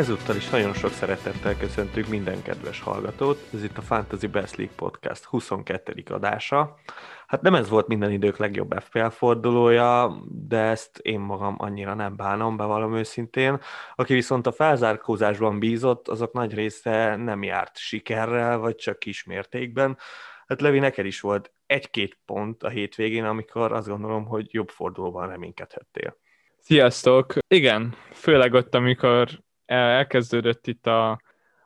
Ezúttal is nagyon sok szeretettel köszöntünk minden kedves hallgatót. Ez itt a Fantasy Best League Podcast 22. adása. Hát nem ez volt minden idők legjobb FPL fordulója, de ezt én magam annyira nem bánom, bevallom őszintén. Aki viszont a felzárkózásban bízott, azok nagy része nem járt sikerrel, vagy csak kismértékben. Hát Levi, neked is volt egy-két pont a hétvégén, amikor azt gondolom, hogy jobb fordulóban reménykedhettél. Sziasztok! Igen, főleg ott, amikor elkezdődött itt a,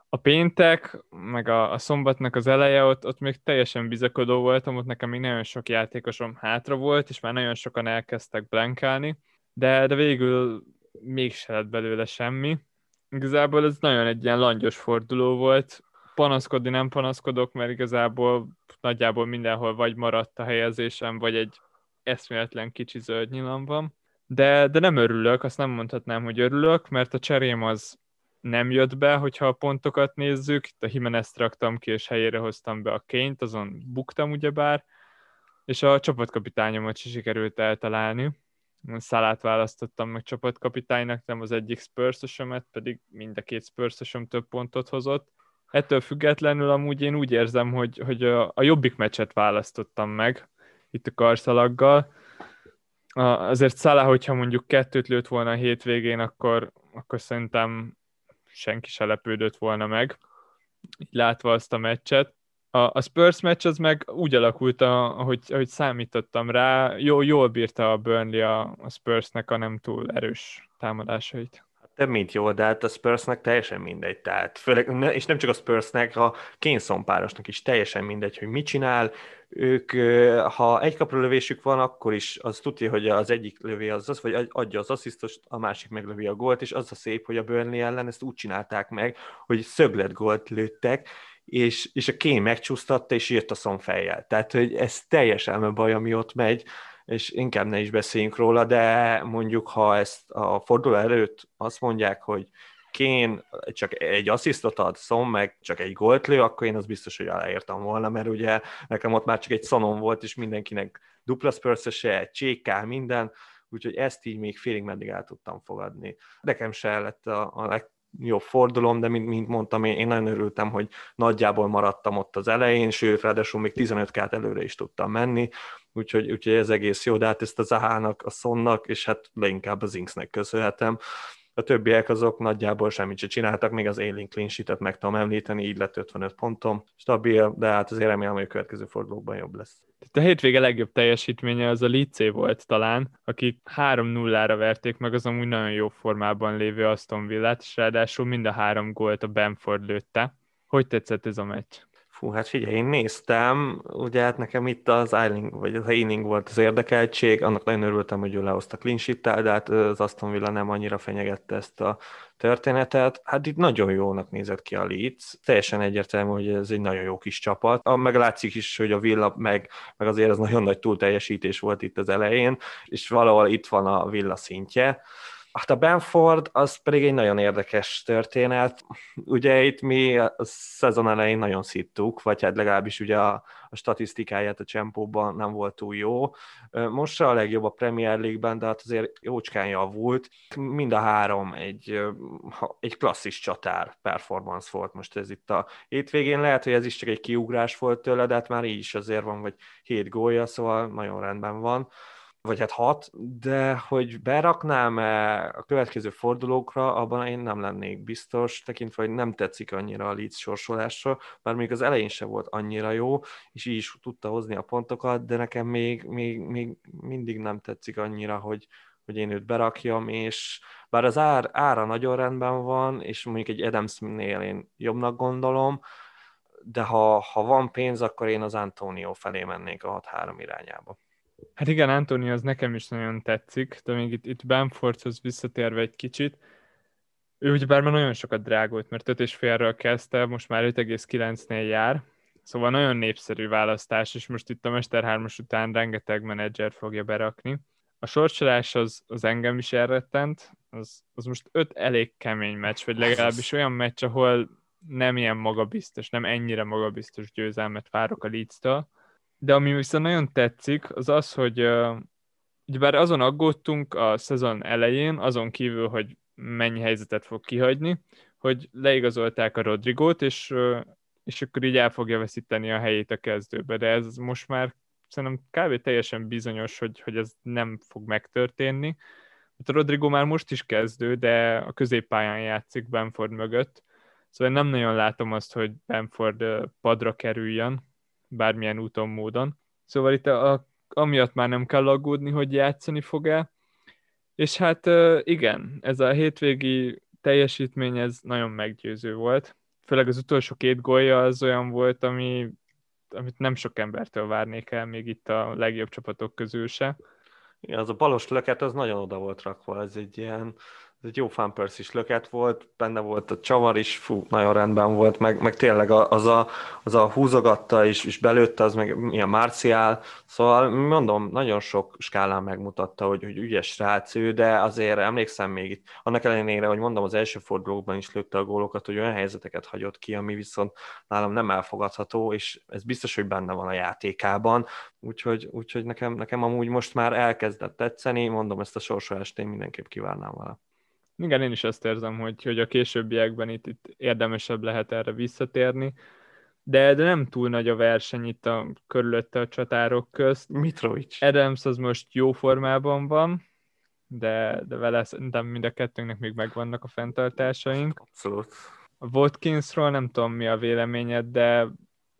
a péntek, meg a, a szombatnak az eleje, ott, ott még teljesen bizakodó voltam, ott nekem még nagyon sok játékosom hátra volt, és már nagyon sokan elkezdtek blankálni, de, de végül mégse lett belőle semmi. Igazából ez nagyon egy ilyen langyos forduló volt, panaszkodni nem panaszkodok, mert igazából nagyjából mindenhol vagy maradt a helyezésem, vagy egy eszméletlen kicsi zöld nyilam van de, de nem örülök, azt nem mondhatnám, hogy örülök, mert a cserém az nem jött be, hogyha a pontokat nézzük, itt a Jimenez raktam ki, és helyére hoztam be a ként, azon buktam ugyebár, és a csapatkapitányomat is sikerült eltalálni. Szalát választottam meg csapatkapitánynak, nem az egyik spurs pedig mind a két spurs több pontot hozott. Ettől függetlenül amúgy én úgy érzem, hogy, hogy a, a jobbik meccset választottam meg, itt a karszalaggal, azért Salah, hogyha mondjuk kettőt lőtt volna a hétvégén, akkor, akkor szerintem senki se lepődött volna meg, így látva azt a meccset. A, a Spurs meccs az meg úgy alakult, ahogy, ahogy számítottam rá, jó, jól bírta a Burnley a, a Spursnek a nem túl erős támadásait több mint jó, de hát a Spursnek teljesen mindegy, tehát főleg, és nem csak a Spursnek, a Kane párosnak is teljesen mindegy, hogy mit csinál, ők, ha egy kapra lövésük van, akkor is az tudja, hogy az egyik lövi az az, vagy adja az asszisztost, a másik meglövi a gólt, és az a szép, hogy a Burnley ellen ezt úgy csinálták meg, hogy szöglet gólt lőttek, és, és a Kane megcsúsztatta, és írt a szonfejjel. Tehát, hogy ez teljesen baj, ami ott megy, és inkább ne is beszéljünk róla, de mondjuk, ha ezt a forduló előtt azt mondják, hogy Kén csak egy asszisztot ad, Szom meg csak egy gólt lő, akkor én az biztos, hogy aláírtam volna, mert ugye nekem ott már csak egy szonom volt, és mindenkinek dupla spurs egy csékká, minden, úgyhogy ezt így még félig meddig el tudtam fogadni. Nekem se lett a, a legjobb fordulom, de mint, mint mondtam, én, én nagyon örültem, hogy nagyjából maradtam ott az elején, sőt, ráadásul még 15 kát előre is tudtam menni, úgyhogy, úgyhogy ez egész jó, de hát ezt a Zahának, a Sonnak, és hát leginkább az Inksnek köszönhetem. A többiek azok nagyjából semmit sem csináltak, még az Ailing clean sheet meg tudom említeni, így lett 55 pontom. Stabil, de hát azért remélem, hogy a következő fordulókban jobb lesz. A hétvége legjobb teljesítménye az a Licé volt talán, akik 3-0-ra verték meg az amúgy nagyon jó formában lévő Aston Villát, és ráadásul mind a három gólt a Benford lőtte. Hogy tetszett ez a meccs? Fú, hát figyelj, én néztem, ugye hát nekem itt az Eiling, vagy az Eiling volt az érdekeltség, annak nagyon örültem, hogy ő lehozta clean sheet de hát az Aston Villa nem annyira fenyegette ezt a történetet. Hát itt nagyon jónak nézett ki a Leeds, teljesen egyértelmű, hogy ez egy nagyon jó kis csapat. A, meg látszik is, hogy a Villa meg, meg azért ez nagyon nagy túlteljesítés volt itt az elején, és valahol itt van a Villa szintje. Hát a Benford az pedig egy nagyon érdekes történet. Ugye itt mi a szezon elején nagyon szittuk, vagy hát legalábbis ugye a, a statisztikáját a csempóban nem volt túl jó. Most a legjobb a Premier League-ben, de hát azért jócskán javult. Mind a három egy, egy klasszis csatár performance volt most ez itt a hétvégén. Lehet, hogy ez is csak egy kiugrás volt tőle, de hát már így is azért van, vagy hét gólja, szóval nagyon rendben van vagy hát hat, de hogy beraknám-e a következő fordulókra, abban én nem lennék biztos, tekintve, hogy nem tetszik annyira a Leeds sorsolása, bár még az elején se volt annyira jó, és így is tudta hozni a pontokat, de nekem még, még, még mindig nem tetszik annyira, hogy, hogy én őt berakjam, és bár az ár, ára nagyon rendben van, és mondjuk egy Adamsnél én jobbnak gondolom, de ha, ha van pénz, akkor én az Antonio felé mennék a 6-3 irányába. Hát igen, Antoni az nekem is nagyon tetszik, de még itt, itt Bamfordhoz visszatérve egy kicsit, ő ugye bár már nagyon sokat drágult, mert 5,5-ről kezdte, most már 5,9-nél jár, szóval nagyon népszerű választás, és most itt a Mester 3 után rengeteg menedzser fogja berakni. A sorsolás az, az engem is elrettent, az, az most öt elég kemény meccs, vagy legalábbis olyan meccs, ahol nem ilyen magabiztos, nem ennyire magabiztos győzelmet várok a Leeds-től, de ami viszont nagyon tetszik, az az, hogy uh, bár azon aggódtunk a szezon elején, azon kívül, hogy mennyi helyzetet fog kihagyni, hogy leigazolták a Rodrigót, és, és akkor így el fogja veszíteni a helyét a kezdőbe, de ez most már szerintem kb. teljesen bizonyos, hogy, hogy ez nem fog megtörténni. Hát a Rodrigo már most is kezdő, de a középpályán játszik Benford mögött, szóval nem nagyon látom azt, hogy Benford padra kerüljön, bármilyen úton, módon. Szóval itt a, a, amiatt már nem kell aggódni, hogy játszani fog-e. És hát igen, ez a hétvégi teljesítmény ez nagyon meggyőző volt. Főleg az utolsó két gólja az olyan volt, ami, amit nem sok embertől várnék el, még itt a legjobb csapatok közül se. Igen, az a balos löket, az nagyon oda volt rakva, ez egy ilyen ez egy jó fan is löket volt, benne volt a csavar is, fú, nagyon rendben volt, meg, meg tényleg az a, az a húzogatta és, és belőtte, az meg ilyen Marciál, szóval mondom, nagyon sok skálán megmutatta, hogy, hogy ügyes rác ő, de azért emlékszem még itt, annak ellenére, hogy mondom, az első fordulókban is lőtte a gólokat, hogy olyan helyzeteket hagyott ki, ami viszont nálam nem elfogadható, és ez biztos, hogy benne van a játékában, úgyhogy, úgyhogy nekem, nekem amúgy most már elkezdett tetszeni, mondom, ezt a sorsolást én mindenképp kívánám vele. Igen, én is azt érzem, hogy, hogy a későbbiekben itt, itt érdemesebb lehet erre visszatérni, de, de nem túl nagy a verseny itt a körülötte a csatárok közt. Mitrovic. Adams az most jó formában van, de, de vele szerintem mind a kettőnknek még megvannak a fenntartásaink. Abszolút. A Watkinsról nem tudom mi a véleményed, de,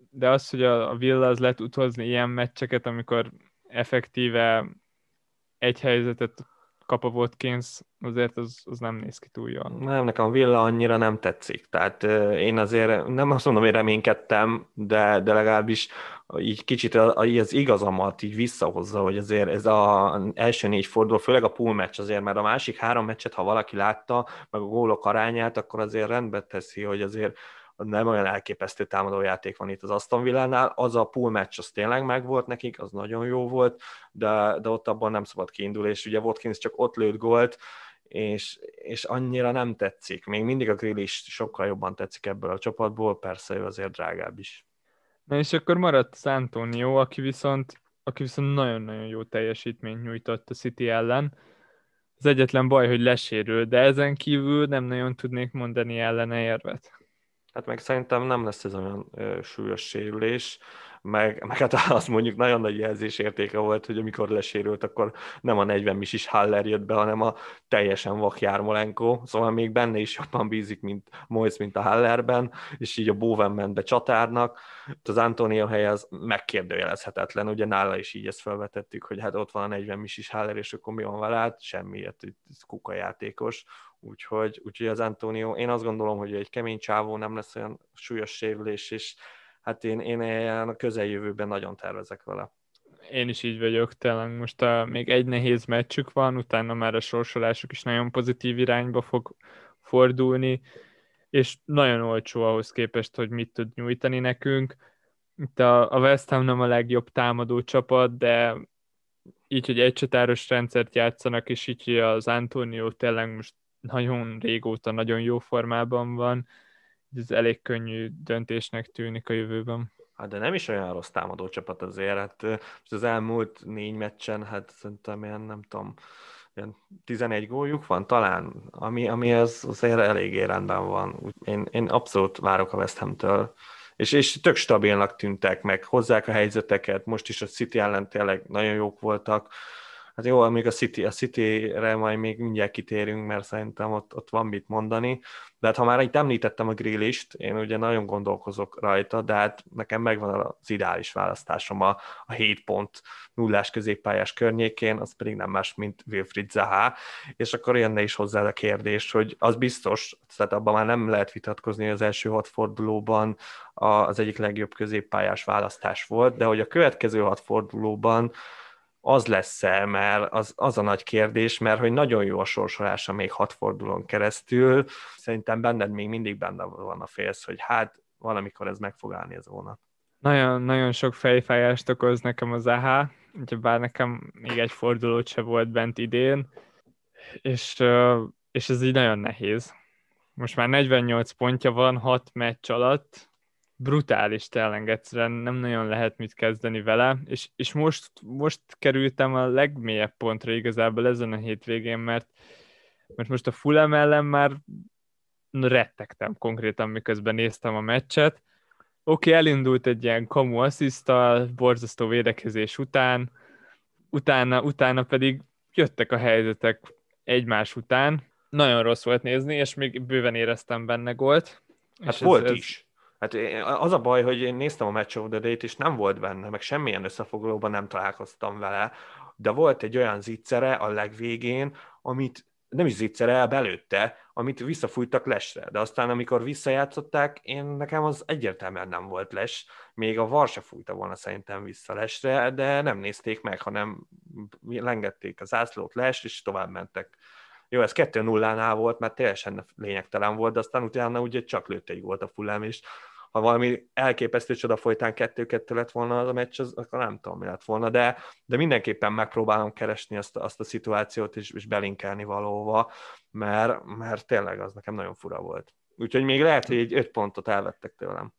de az, hogy a, a Villa az lehet uthozni ilyen meccseket, amikor effektíve egy helyzetet kap a Watkins, azért az, az nem néz ki túl jól. Nem, nekem a Villa annyira nem tetszik. Tehát én azért nem azt mondom, hogy reménykedtem, de, de legalábbis így kicsit az igazamat így visszahozza, hogy azért ez az első négy forduló, főleg a pool meccs azért, mert a másik három meccset, ha valaki látta, meg a gólok arányát, akkor azért rendbe teszi, hogy azért nem olyan elképesztő támadójáték van itt az Aston Villánál, az a pool match az tényleg megvolt nekik, az nagyon jó volt, de, de ott abban nem szabad kiindulni, és ugye Watkins csak ott lőtt gólt, és, és annyira nem tetszik. Még mindig a grill is sokkal jobban tetszik ebből a csapatból, persze ő azért drágább is. Na és akkor maradt az Antonio, aki viszont, aki viszont nagyon-nagyon jó teljesítményt nyújtott a City ellen. Az egyetlen baj, hogy lesérül, de ezen kívül nem nagyon tudnék mondani ellene érvet. Hát meg szerintem nem lesz ez olyan ö, súlyos sérülés, meg, meg hát az mondjuk nagyon nagy jelzés értéke volt, hogy amikor lesérült, akkor nem a 40 is Haller jött be, hanem a teljesen vak Jármolenko, szóval még benne is jobban bízik, mint Moiz, mint a Hallerben, és így a Bowen ment be csatárnak. Az Antonio hely az megkérdőjelezhetetlen, ugye nála is így ezt felvetettük, hogy hát ott van a 40 is Haller, és akkor mi van vele, hát semmi, hát ez kuka játékos, úgyhogy, úgyhogy az Antonio, én azt gondolom, hogy egy kemény csávó nem lesz olyan súlyos sérülés, és hát én, én a közeljövőben nagyon tervezek vele. Én is így vagyok, tényleg most a, még egy nehéz meccsük van, utána már a sorsolásuk is nagyon pozitív irányba fog fordulni, és nagyon olcsó ahhoz képest, hogy mit tud nyújtani nekünk. Itt a, a West Ham nem a legjobb támadó csapat, de így, hogy egy csatáros rendszert játszanak, és így, hogy az Antonio tényleg most nagyon régóta nagyon jó formában van, ez elég könnyű döntésnek tűnik a jövőben. Hát de nem is olyan rossz támadó csapat azért, hát az elmúlt négy meccsen, hát szerintem ilyen, nem tudom, ilyen 11 góljuk van talán, ami, ami az azért eléggé rendben van. Én, én abszolút várok a West Ham-től. És, és tök stabilnak tűntek, meg hozzák a helyzeteket, most is a City ellen tényleg nagyon jók voltak, Hát jó, még a City, a City-re majd még mindjárt kitérünk, mert szerintem ott, ott van mit mondani. De hát ha már itt említettem a grillist, én ugye nagyon gondolkozok rajta, de hát nekem megvan az ideális választásom a, a 7 pont nullás középpályás környékén, az pedig nem más, mint Wilfried Zaha, és akkor jönne is hozzá a kérdés, hogy az biztos, tehát abban már nem lehet vitatkozni, hogy az első hat fordulóban az egyik legjobb középpályás választás volt, de hogy a következő hat fordulóban az lesz-e, mert az, az a nagy kérdés, mert hogy nagyon jó a sorsolása még hat fordulón keresztül, szerintem benned még mindig benne van a félsz, hogy hát valamikor ez meg fog állni ez a vonat. Nagyon, nagyon sok fejfájást okoz nekem az AHA, bár nekem még egy fordulót se volt bent idén, és, és ez így nagyon nehéz. Most már 48 pontja van 6 meccs alatt, brutális tényleg egyszerűen nem nagyon lehet mit kezdeni vele, és, és most, most kerültem a legmélyebb pontra igazából ezen a hétvégén, mert, mert most a Fulham ellen már rettegtem konkrétan, miközben néztem a meccset. Oké, okay, elindult egy ilyen kamu asszisztal, borzasztó védekezés után, utána, utána pedig jöttek a helyzetek egymás után. Nagyon rossz volt nézni, és még bőven éreztem benne gólt. Hát és volt ez, ez... is. Hát az a baj, hogy én néztem a Match of the Day-t, és nem volt benne, meg semmilyen összefoglalóban nem találkoztam vele, de volt egy olyan zicsere a legvégén, amit nem is zicsere, belőtte, amit visszafújtak lesre. De aztán, amikor visszajátszották, én nekem az egyértelműen nem volt les. Még a Varsa fújta volna szerintem vissza lesre, de nem nézték meg, hanem lengették az zászlót les, és tovább mentek. Jó, ez 2-0-nál volt, mert teljesen lényegtelen volt, de aztán utána ugye csak lőtteig volt a fullám, és ha valami elképesztő csoda folytán kettő-kettő lett volna az a meccs, az, akkor nem tudom, mi lett volna, de, de mindenképpen megpróbálom keresni azt, azt a szituációt, és, és belinkelni valóva, mert, mert tényleg az nekem nagyon fura volt. Úgyhogy még lehet, hogy egy öt pontot elvettek tőlem.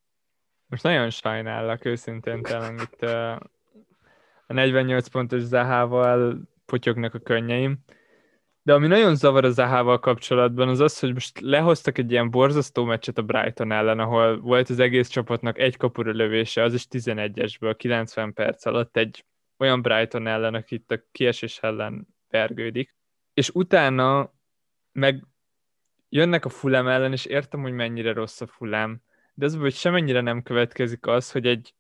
Most nagyon sajnállak őszintén tényleg itt a 48 pontos Zahával potyognak a könnyeim. De ami nagyon zavar a Zahával kapcsolatban, az az, hogy most lehoztak egy ilyen borzasztó meccset a Brighton ellen, ahol volt az egész csapatnak egy kapura lövése, az is 11-esből, 90 perc alatt egy olyan Brighton ellen, aki itt a kiesés ellen vergődik. És utána meg jönnek a Fulham ellen, és értem, hogy mennyire rossz a Fulham, de az, hogy semennyire nem következik az, hogy egy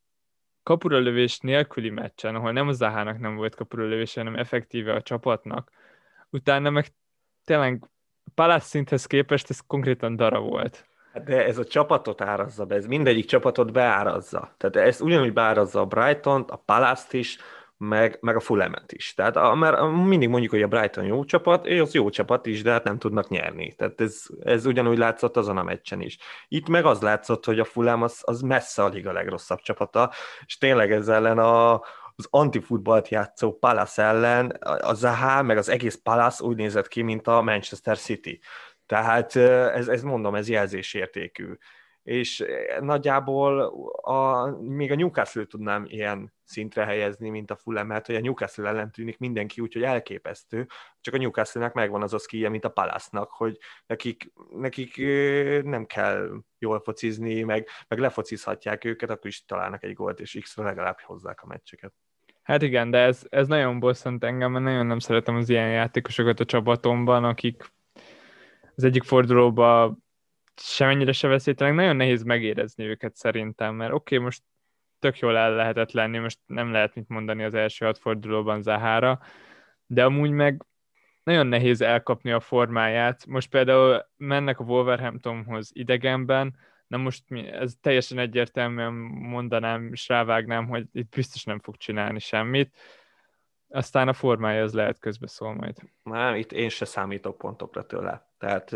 kapura lövés nélküli meccsen, ahol nem a Zahának nem volt kapura lövése, hanem effektíve a csapatnak, utána meg tényleg Palace szinthez képest ez konkrétan dara volt. Hát de ez a csapatot árazza be, ez mindegyik csapatot beárazza. Tehát ezt ugyanúgy beárazza a Brighton-t, a Palace-t is, meg, meg a Fulham-et is. Tehát a, mert mindig mondjuk, hogy a Brighton jó csapat, és az jó csapat is, de hát nem tudnak nyerni. Tehát ez, ez ugyanúgy látszott azon a meccsen is. Itt meg az látszott, hogy a Fulham az, az messze a liga legrosszabb csapata, és tényleg ez ellen a, az antifutballt játszó Palace ellen a Zaha, meg az egész Palace úgy nézett ki, mint a Manchester City. Tehát ez, ez mondom, ez jelzésértékű. És nagyjából a, még a Newcastle tudnám ilyen szintre helyezni, mint a Fulham, mert hogy a Newcastle ellen tűnik mindenki úgy, hogy elképesztő, csak a Newcastle-nek megvan az a szkíje, mint a Palace-nak, hogy nekik, nekik nem kell jól focizni, meg, meg lefocizhatják őket, akkor is találnak egy gólt, és x legalább hozzák a meccseket. Hát igen, de ez, ez nagyon bosszant engem, mert nagyon nem szeretem az ilyen játékosokat a csapatomban, akik az egyik fordulóban semennyire se veszélytelenek, nagyon nehéz megérezni őket szerintem, mert oké, okay, most tök jól el lehetett lenni, most nem lehet mit mondani az első hat fordulóban Zahára, de amúgy meg nagyon nehéz elkapni a formáját. Most például mennek a Wolverhamptonhoz idegenben, Na most mi, ez teljesen egyértelműen mondanám, és rávágnám, hogy itt biztos nem fog csinálni semmit. Aztán a formája az lehet közbeszól majd. Nem, itt én se számítok pontokra tőle. Tehát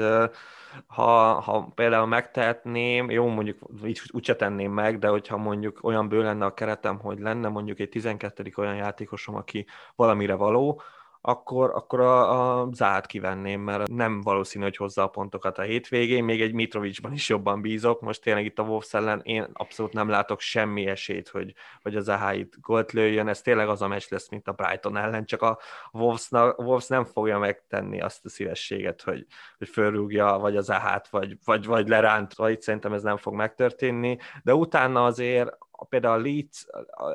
ha, ha például megtehetném, jó, mondjuk így úgyse tenném meg, de hogyha mondjuk olyan bő lenne a keretem, hogy lenne mondjuk egy 12. olyan játékosom, aki valamire való, akkor, akkor a, a Zát kivenném, mert nem valószínű, hogy hozza a pontokat a hétvégén, még egy Mitrovicsban is jobban bízok, most tényleg itt a Wolves ellen én abszolút nem látok semmi esélyt, hogy, hogy a Zaha itt gólt lőjön, ez tényleg az a meccs lesz, mint a Brighton ellen, csak a Wolves, nem fogja megtenni azt a szívességet, hogy, hogy fölrúgja vagy a Zahát, vagy, vagy, vagy leránt, vagy szerintem ez nem fog megtörténni, de utána azért például a Leeds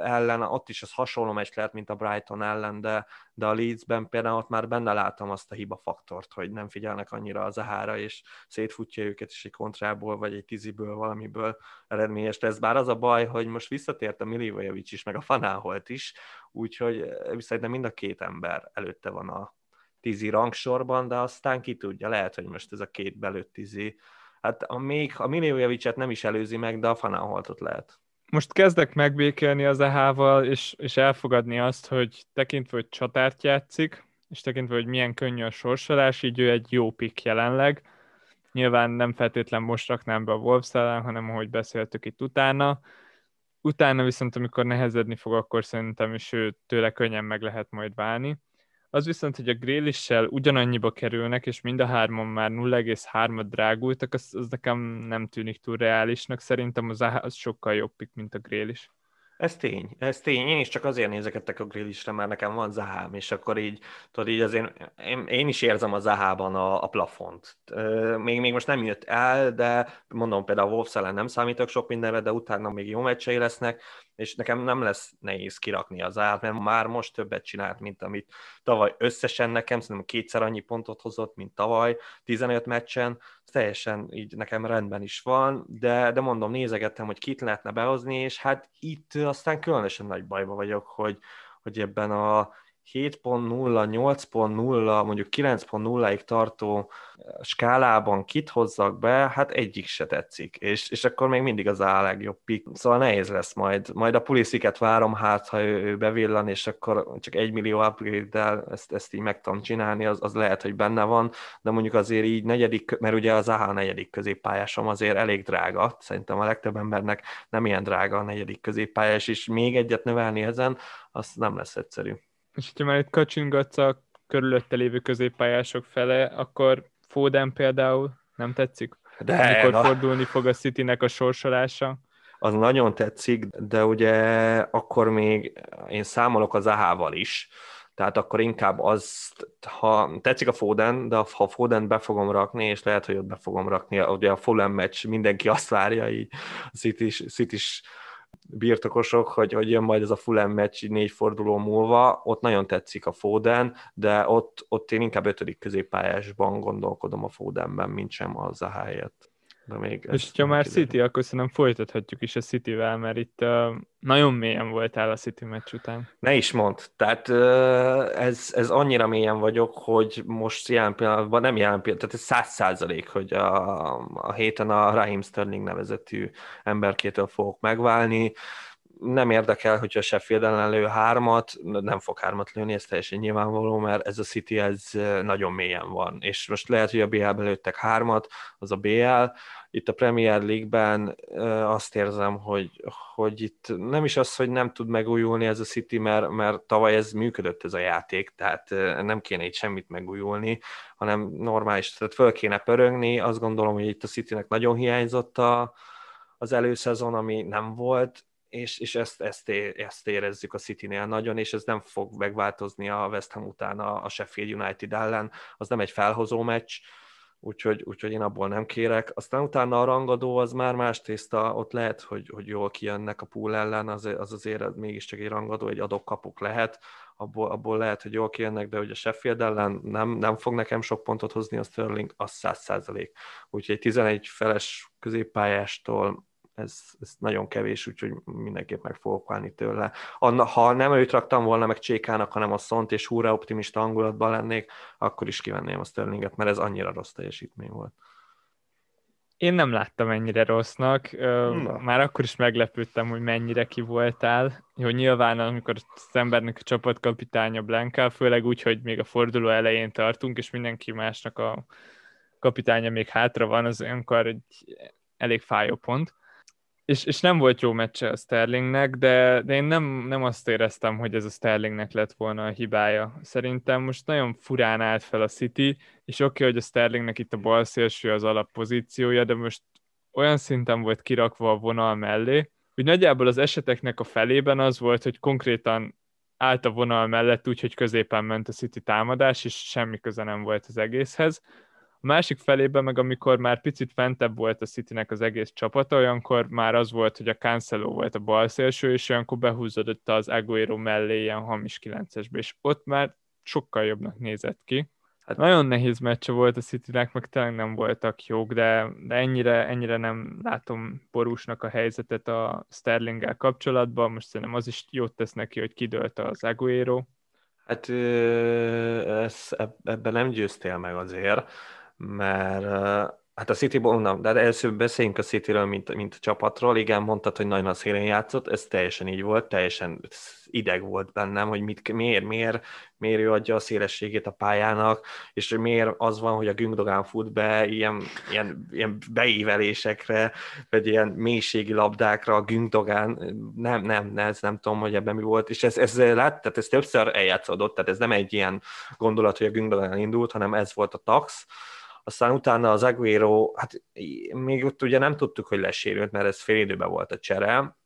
ellen, ott is az hasonló meccs lehet, mint a Brighton ellen, de, de a Leedsben például ott már benne látom azt a hiba faktort, hogy nem figyelnek annyira az ahára, és szétfutja őket is egy kontrából, vagy egy tíziből, valamiből eredményes lesz. Bár az a baj, hogy most visszatért a Milivojevic is, meg a Fanáholt is, úgyhogy eh, szerintem mind a két ember előtte van a tízi rangsorban, de aztán ki tudja, lehet, hogy most ez a két belőtt tízi, hát a még a Milivojevic-et nem is előzi meg, de a Fanáholtot lehet most kezdek megbékélni az EH-val, és, és elfogadni azt, hogy tekintve, hogy csatárt játszik, és tekintve, hogy milyen könnyű a sorsolás, így ő egy jó pick jelenleg. Nyilván nem feltétlen most raknám be a Wolves ellen, hanem ahogy beszéltük itt utána. Utána viszont, amikor nehezedni fog, akkor szerintem is ő tőle könnyen meg lehet majd válni. Az viszont, hogy a Grélissel ugyanannyiba kerülnek, és mind a hárman már 0,3-at drágultak, az, az nekem nem tűnik túl reálisnak. Szerintem az, az sokkal jobb pick, mint a Grélis. Ez tény, ez tény. Én is csak azért nézegettek a grillisre, mert nekem van zahám, és akkor így, tudod, így azért én, én is érzem a zahában a, a plafont. Még, még most nem jött el, de mondom például a Wolves ellen nem számítok sok mindenre, de utána még jó meccsei lesznek, és nekem nem lesz nehéz kirakni az árt, mert már most többet csinált, mint amit tavaly összesen nekem, szerintem kétszer annyi pontot hozott, mint tavaly, 15 meccsen, teljesen így nekem rendben is van, de, de mondom, nézegettem, hogy kit lehetne behozni, és hát itt aztán különösen nagy bajba vagyok, hogy, hogy ebben a 7.0, 8.0, mondjuk 9.0-ig tartó skálában kit hozzak be, hát egyik se tetszik, és, és akkor még mindig az a legjobb pick. Szóval nehéz lesz majd. Majd a pulisziket várom, hát ha ő, ő bevillan, és akkor csak egy millió upgrade-del ezt, ezt így meg tudom csinálni, az, az lehet, hogy benne van, de mondjuk azért így negyedik, mert ugye az AHA negyedik középpályásom azért elég drága, szerintem a legtöbb embernek nem ilyen drága a negyedik középpályás, és még egyet növelni ezen, az nem lesz egyszerű. És hogyha már itt kacsingatsz a körülötte lévő középpályások fele, akkor Foden például nem tetszik? De, Amikor na. fordulni fog a Citynek a sorsolása? Az nagyon tetszik, de ugye akkor még én számolok az AH-val is, tehát akkor inkább az, ha tetszik a Foden, de ha Foden be fogom rakni, és lehet, hogy ott be fogom rakni, ugye a Fulham meccs mindenki azt várja, így a City-s, City-s birtokosok, hogy, hogy jön majd ez a Fulham meccs négy forduló múlva, ott nagyon tetszik a Foden, de ott, ott én inkább ötödik középpályásban gondolkodom a Fodenben, mint sem az a helyet. De még és ha már kiderül. City, akkor szerintem folytathatjuk is a Cityvel, mert itt uh, nagyon mélyen voltál a City meccs után. Ne is mond. Tehát uh, ez, ez annyira mélyen vagyok, hogy most jelen pillanatban, nem jelen pillanatban, tehát ez száz százalék, hogy a, a héten a Raheem Sterling nevezetű emberkétől fogok megválni nem érdekel, hogyha Sheffield ellen lő hármat, nem fog hármat lőni, ez teljesen nyilvánvaló, mert ez a City ez nagyon mélyen van. És most lehet, hogy a BL-ben lőttek hármat, az a BL, itt a Premier League-ben azt érzem, hogy, hogy itt nem is az, hogy nem tud megújulni ez a City, mert, mert tavaly ez működött ez a játék, tehát nem kéne itt semmit megújulni, hanem normális, tehát föl kéne pörögni, azt gondolom, hogy itt a Citynek nagyon hiányzott a, az előszezon, ami nem volt, és, és ezt, ezt, ezt érezzük a City-nél nagyon, és ez nem fog megváltozni a West Ham után a, a Sheffield United ellen, az nem egy felhozó meccs, úgyhogy, úgyhogy én abból nem kérek. Aztán utána a rangadó az már más tészta, ott lehet, hogy, hogy jól kijönnek a pool ellen, az, az azért mégiscsak egy rangadó, egy adok-kapuk lehet, abból, abból lehet, hogy jól kijönnek, de hogy a Sheffield ellen nem, nem fog nekem sok pontot hozni a Sterling, az száz százalék. Úgyhogy 11 feles középpályástól ez, ez nagyon kevés, úgyhogy mindenképp meg fogok válni tőle. Anna, ha nem őt raktam volna meg Csékának, hanem a Szont, és húra optimista hangulatban lennék, akkor is kivenném a Sterlinget, mert ez annyira rossz teljesítmény volt. Én nem láttam ennyire rossznak, Na. már akkor is meglepődtem, hogy mennyire ki voltál. Jó, nyilván amikor az embernek a csapatkapitánya Blanka, főleg úgy, hogy még a forduló elején tartunk, és mindenki másnak a kapitánya még hátra van, az olyankor egy elég fájó pont és, és nem volt jó meccse a Sterlingnek, de, de én nem, nem azt éreztem, hogy ez a Sterlingnek lett volna a hibája. Szerintem most nagyon furán állt fel a City, és oké, okay, hogy a Sterlingnek itt a bal szélső az alappozíciója, de most olyan szinten volt kirakva a vonal mellé, hogy nagyjából az eseteknek a felében az volt, hogy konkrétan állt a vonal mellett úgy, hogy középen ment a City támadás, és semmi köze nem volt az egészhez. A másik felében meg, amikor már picit fentebb volt a Citynek az egész csapata, olyankor már az volt, hogy a Cancelo volt a bal szélső, és olyankor behúzódott az Aguero mellé ilyen hamis 9-esbe, és ott már sokkal jobbnak nézett ki. Hát nagyon nehéz meccse volt a Citynek, meg tényleg nem voltak jók, de, de ennyire, ennyire nem látom borúsnak a helyzetet a Sterlinggel kapcsolatban. Most szerintem az is jót tesz neki, hogy kidőlt az Aguero. Hát ebben nem győztél meg azért mert hát a City, mondom, de először beszéljünk a Cityről, mint, mint a csapatról. Igen, mondtad, hogy nagyon a szélén játszott, ez teljesen így volt, teljesen ideg volt bennem, hogy mit, miért, miért, miért ő adja a szélességét a pályának, és miért az van, hogy a Gündogan fut be ilyen, ilyen, ilyen beívelésekre, vagy ilyen mélységi labdákra a Gündogan, nem, nem, nem, ez nem tudom, hogy ebben mi volt, és ez, ez lát, tehát ez többször eljátszódott, tehát ez nem egy ilyen gondolat, hogy a Gündogan indult, hanem ez volt a tax, aztán utána az Aguero, hát még ott ugye nem tudtuk, hogy lesérült, mert ez fél időben volt a csere,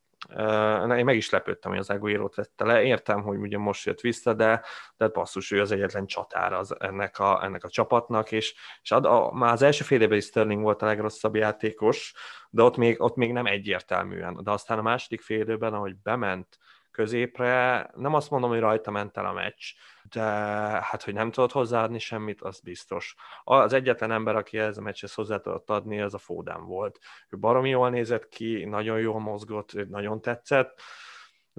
én meg is lepődtem, hogy az Aguero vette le. Értem, hogy ugye most jött vissza, de, de basszus, ő az egyetlen csatára az, ennek, a, ennek a csapatnak, és, és ad, a, már az első fél is Sterling volt a legrosszabb játékos, de ott még, ott még nem egyértelműen. De aztán a második fél időben, ahogy bement középre, nem azt mondom, hogy rajta ment el a meccs, de hát, hogy nem tudott hozzáadni semmit, az biztos. Az egyetlen ember, aki ez a meccshez hozzá tudott adni, az a Fódán volt. Ő baromi jól nézett ki, nagyon jól mozgott, nagyon tetszett,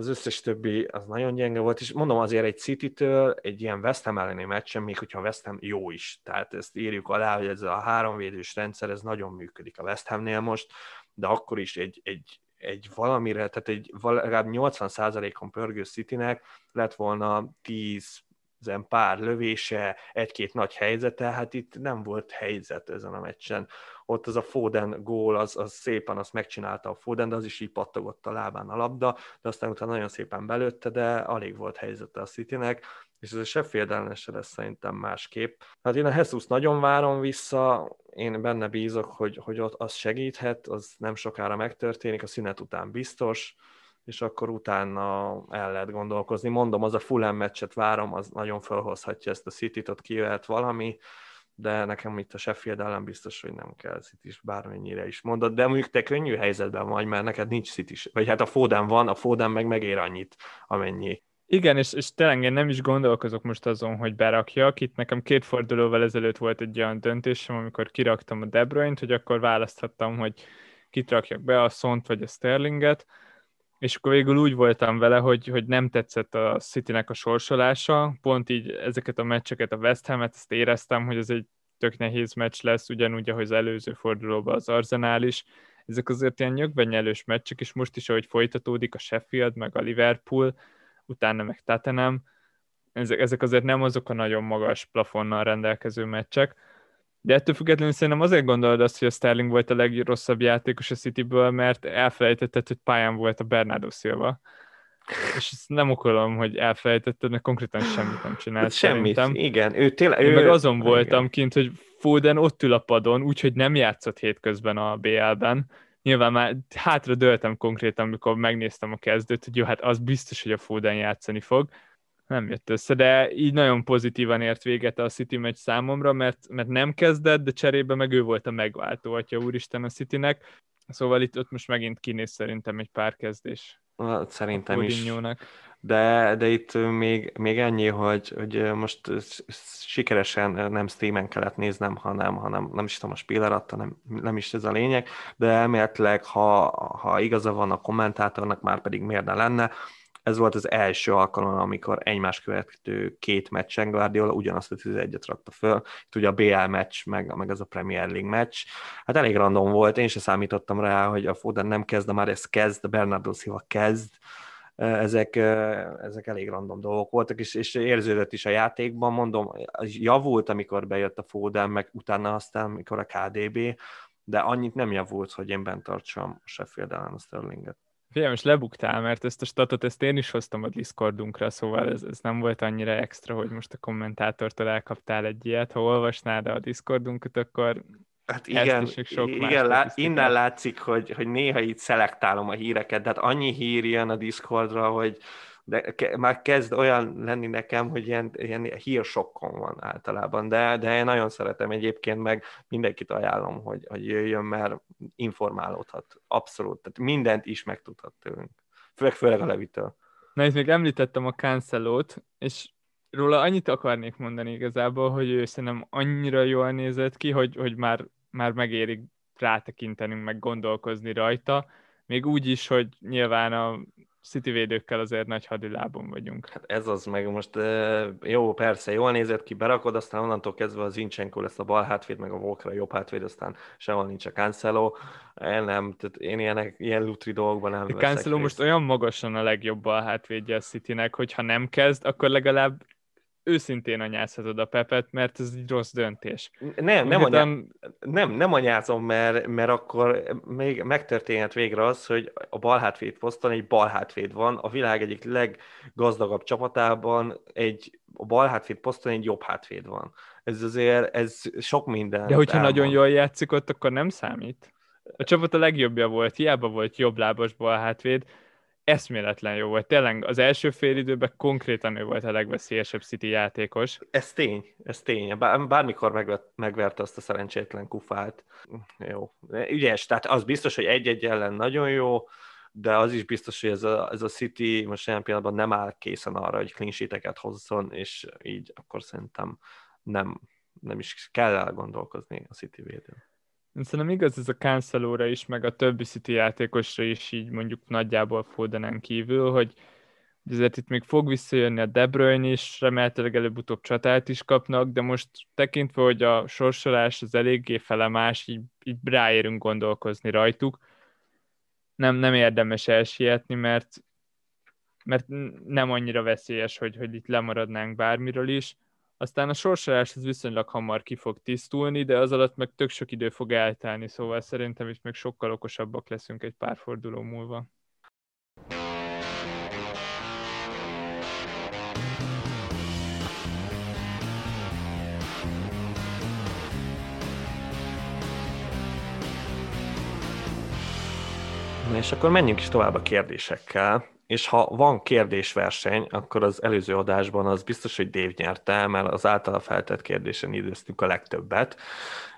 az összes többi az nagyon gyenge volt, és mondom azért egy City-től egy ilyen West Ham elleni meccsen, még hogyha a West Ham jó is, tehát ezt írjuk alá, hogy ez a háromvédős rendszer, ez nagyon működik a West Hamnél most, de akkor is egy, egy, egy valamire, tehát egy legalább 80%-on pörgő Citynek lett volna 10 ezen pár lövése, egy-két nagy helyzete, hát itt nem volt helyzet ezen a meccsen. Ott az a Foden gól, az, az szépen azt megcsinálta a Foden, de az is így pattogott a lábán a labda, de aztán utána nagyon szépen belőtte, de alig volt helyzete a Citynek, és ez a Sheffield ellenese lesz szerintem másképp. Hát én a Jesus nagyon várom vissza, én benne bízok, hogy, hogy ott az segíthet, az nem sokára megtörténik, a szünet után biztos, és akkor utána el lehet gondolkozni. Mondom, az a Fulham meccset várom, az nagyon felhozhatja ezt a City-t, ott kijöhet valami, de nekem itt a Sheffield ellen biztos, hogy nem kell city is bármennyire is mondod, de mondjuk te könnyű helyzetben vagy, mert neked nincs city vagy hát a Foden van, a Foden meg megér annyit, amennyi. Igen, és, és tényleg én nem is gondolkozok most azon, hogy berakjak. Itt nekem két fordulóval ezelőtt volt egy olyan döntésem, amikor kiraktam a De Bruyne-t, hogy akkor választhattam, hogy kit rakjak be, a Szont vagy a Sterlinget, és akkor végül úgy voltam vele, hogy, hogy nem tetszett a Citynek a sorsolása, pont így ezeket a meccseket, a West Ham-et, ezt éreztem, hogy ez egy tök nehéz meccs lesz, ugyanúgy, ahogy az előző fordulóban az Arsenal is. Ezek azért ilyen nyögvenyelős meccsek, és most is, ahogy folytatódik a Sheffield, meg a Liverpool, utána meg Tottenham, ezek, ezek azért nem azok a nagyon magas plafonnal rendelkező meccsek, de ettől függetlenül szerintem azért gondolod azt, hogy a Sterling volt a legrosszabb játékos a Cityből, mert elfelejtetted, hogy pályán volt a Bernardo Silva. És ezt nem okolom, hogy elfelejtetted, mert konkrétan semmit nem csinált. Semmit, szerintem. igen. Ő tényleg, Én ő... meg azon igen. voltam kint, hogy Foden ott ül a padon, úgyhogy nem játszott hétközben a BL-ben. Nyilván már hátra döltem konkrétan, amikor megnéztem a kezdőt, hogy jó, hát az biztos, hogy a Foden játszani fog nem jött össze, de így nagyon pozitívan ért véget a City meccs számomra, mert, mert nem kezdett, de cserébe meg ő volt a megváltó, atya úristen a Citynek. Szóval itt ott most megint kinéz szerintem egy pár kezdés. Szerintem is. De, de itt még, még ennyi, hogy, hogy most sikeresen nem streamen kellett néznem, hanem, hanem nem is tudom, a Spielerat, nem, nem is ez a lényeg, de elméletileg, ha, ha igaza van a kommentátornak, már pedig miért ne lenne, ez volt az első alkalom, amikor egymás követő két meccsen Guardiola ugyanazt a 11-et rakta föl. Itt ugye a BL meccs, meg, meg az a Premier League meccs. Hát elég random volt, én sem számítottam rá, hogy a Foden nem kezd, de már ez kezd, Bernardo Silva kezd. Ezek, ezek elég random dolgok voltak, és, és érződött is a játékban, mondom, javult, amikor bejött a Foden, meg utána aztán, amikor a KDB, de annyit nem javult, hogy én bent tartsam a Sheffield ellen a Sterlinget. Figyelj, most lebuktál, mert ezt a statot ezt én is hoztam a Discordunkra, szóval ez, ez nem volt annyira extra, hogy most a kommentátortól elkaptál egy ilyet. Ha olvasnád a Discordunkat, akkor Hát igen, sok igen lá, innen látszik, hogy, hogy néha itt szelektálom a híreket, de hát annyi hír jön a Discordra, hogy, de ke, már kezd olyan lenni nekem, hogy ilyen, ilyen hírsokkon van általában, de, de én nagyon szeretem egyébként, meg mindenkit ajánlom, hogy, hogy jöjjön, mert informálódhat, abszolút, tehát mindent is megtudhat tőlünk, főleg, főleg a Levitől. Na, itt még említettem a Cancelót, és róla annyit akarnék mondani igazából, hogy ő szerintem annyira jól nézett ki, hogy, hogy már, már megérik rátekintenünk, meg gondolkozni rajta, még úgy is, hogy nyilván a City védőkkel azért nagy hadilábon vagyunk. Hát ez az meg most, jó, persze, jól nézett ki, berakod, aztán onnantól kezdve az Zincsenko lesz a bal hátvéd, meg a Volkra a jobb hátvéd, aztán sehol nincs a Cancelo. Én nem, tehát én ilyenek, ilyen lutri dolgokban nem A Cancelo most olyan magasan a legjobb bal hátvédje a Citynek, hogy ha nem kezd, akkor legalább őszintén anyázhatod a Pepet, mert ez egy rossz döntés. Nem, nem, anyá... nem, nem anyázom, mert, mert akkor még megtörténhet végre az, hogy a balhátvéd poszton egy balhátvéd van, a világ egyik leggazdagabb csapatában egy a balhátvéd poszton egy jobb hátvéd van. Ez azért, ez sok minden. De hogyha elmond. nagyon jól játszik ott, akkor nem számít. A csapat a legjobbja volt, hiába volt jobb lábas balhátvéd, eszméletlen jó volt. Tényleg az első fél időben konkrétan ő volt a legveszélyesebb City játékos. Ez tény, ez tény. Bármikor megvert, megverte azt a szerencsétlen kufát. Jó. Ügyes, tehát az biztos, hogy egy-egy ellen nagyon jó, de az is biztos, hogy ez a, ez a City most ilyen pillanatban nem áll készen arra, hogy clean hozzon, és így akkor szerintem nem, nem is kell elgondolkozni a City védőn. Szerintem igaz ez a cancelo is, meg a többi City játékosra is így mondjuk nagyjából Fodenán kívül, hogy ezért itt még fog visszajönni a De Bruyne is, remélhetőleg előbb-utóbb csatát is kapnak, de most tekintve, hogy a sorsolás az eléggé felemás, így, így ráérünk gondolkozni rajtuk. Nem, nem érdemes elsietni, mert, mert nem annyira veszélyes, hogy, hogy itt lemaradnánk bármiről is. Aztán a sorsolás ez viszonylag hamar ki fog tisztulni, de az alatt meg tök sok idő fog eltelni, szóval szerintem itt meg sokkal okosabbak leszünk egy pár forduló múlva. És akkor menjünk is tovább a kérdésekkel és ha van kérdésverseny, akkor az előző adásban az biztos, hogy Dév nyerte, mert az általa feltett kérdésen időztünk a legtöbbet,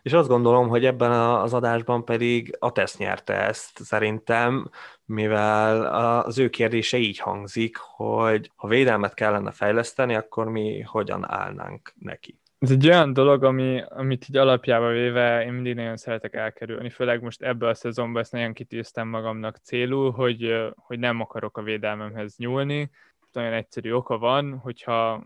és azt gondolom, hogy ebben az adásban pedig a tesz nyerte ezt szerintem, mivel az ő kérdése így hangzik, hogy ha védelmet kellene fejleszteni, akkor mi hogyan állnánk neki. Ez egy olyan dolog, ami, amit így alapjába véve én mindig nagyon szeretek elkerülni, főleg most ebből a szezonban ezt nagyon kitűztem magamnak célul, hogy, hogy nem akarok a védelmemhez nyúlni. Nagyon egyszerű oka van, hogyha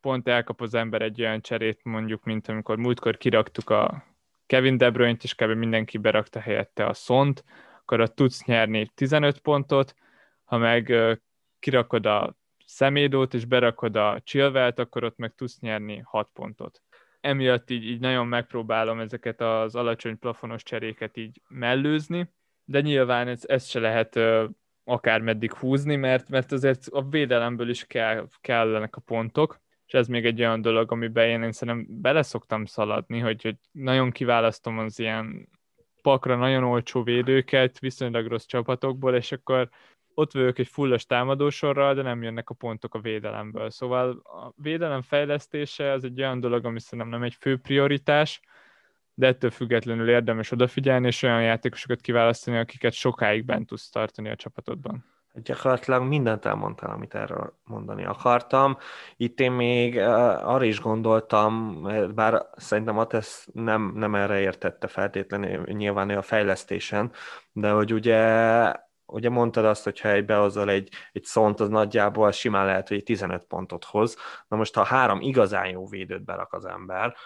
pont elkap az ember egy olyan cserét, mondjuk, mint amikor múltkor kiraktuk a Kevin De Bruyne-t, és kb. mindenki berakta helyette a szont, akkor ott tudsz nyerni 15 pontot, ha meg kirakod a szemédót, és berakod a chilvelt, akkor ott meg tudsz nyerni 6 pontot. Emiatt így, így nagyon megpróbálom ezeket az alacsony plafonos cseréket így mellőzni, de nyilván ez, ez se lehet akár meddig húzni, mert, mert azért a védelemből is kell, kellenek a pontok, és ez még egy olyan dolog, amiben én, én szerintem bele szoktam szaladni, hogy, hogy nagyon kiválasztom az ilyen pakra nagyon olcsó védőket, viszonylag rossz csapatokból, és akkor ott vagyok egy fullos támadósorral, de nem jönnek a pontok a védelemből. Szóval a védelem fejlesztése az egy olyan dolog, ami szerintem nem egy fő prioritás, de ettől függetlenül érdemes odafigyelni, és olyan játékosokat kiválasztani, akiket sokáig bent tudsz tartani a csapatodban. Gyakorlatilag mindent elmondtál, amit erről mondani akartam. Itt én még uh, arra is gondoltam, bár szerintem Atesz nem, nem erre értette feltétlenül, nyilván ő a fejlesztésen, de hogy ugye ugye mondtad azt, hogy ha egy behozol egy, egy szont, az nagyjából simán lehet, hogy 15 pontot hoz. Na most, ha három igazán jó védőt berak az ember,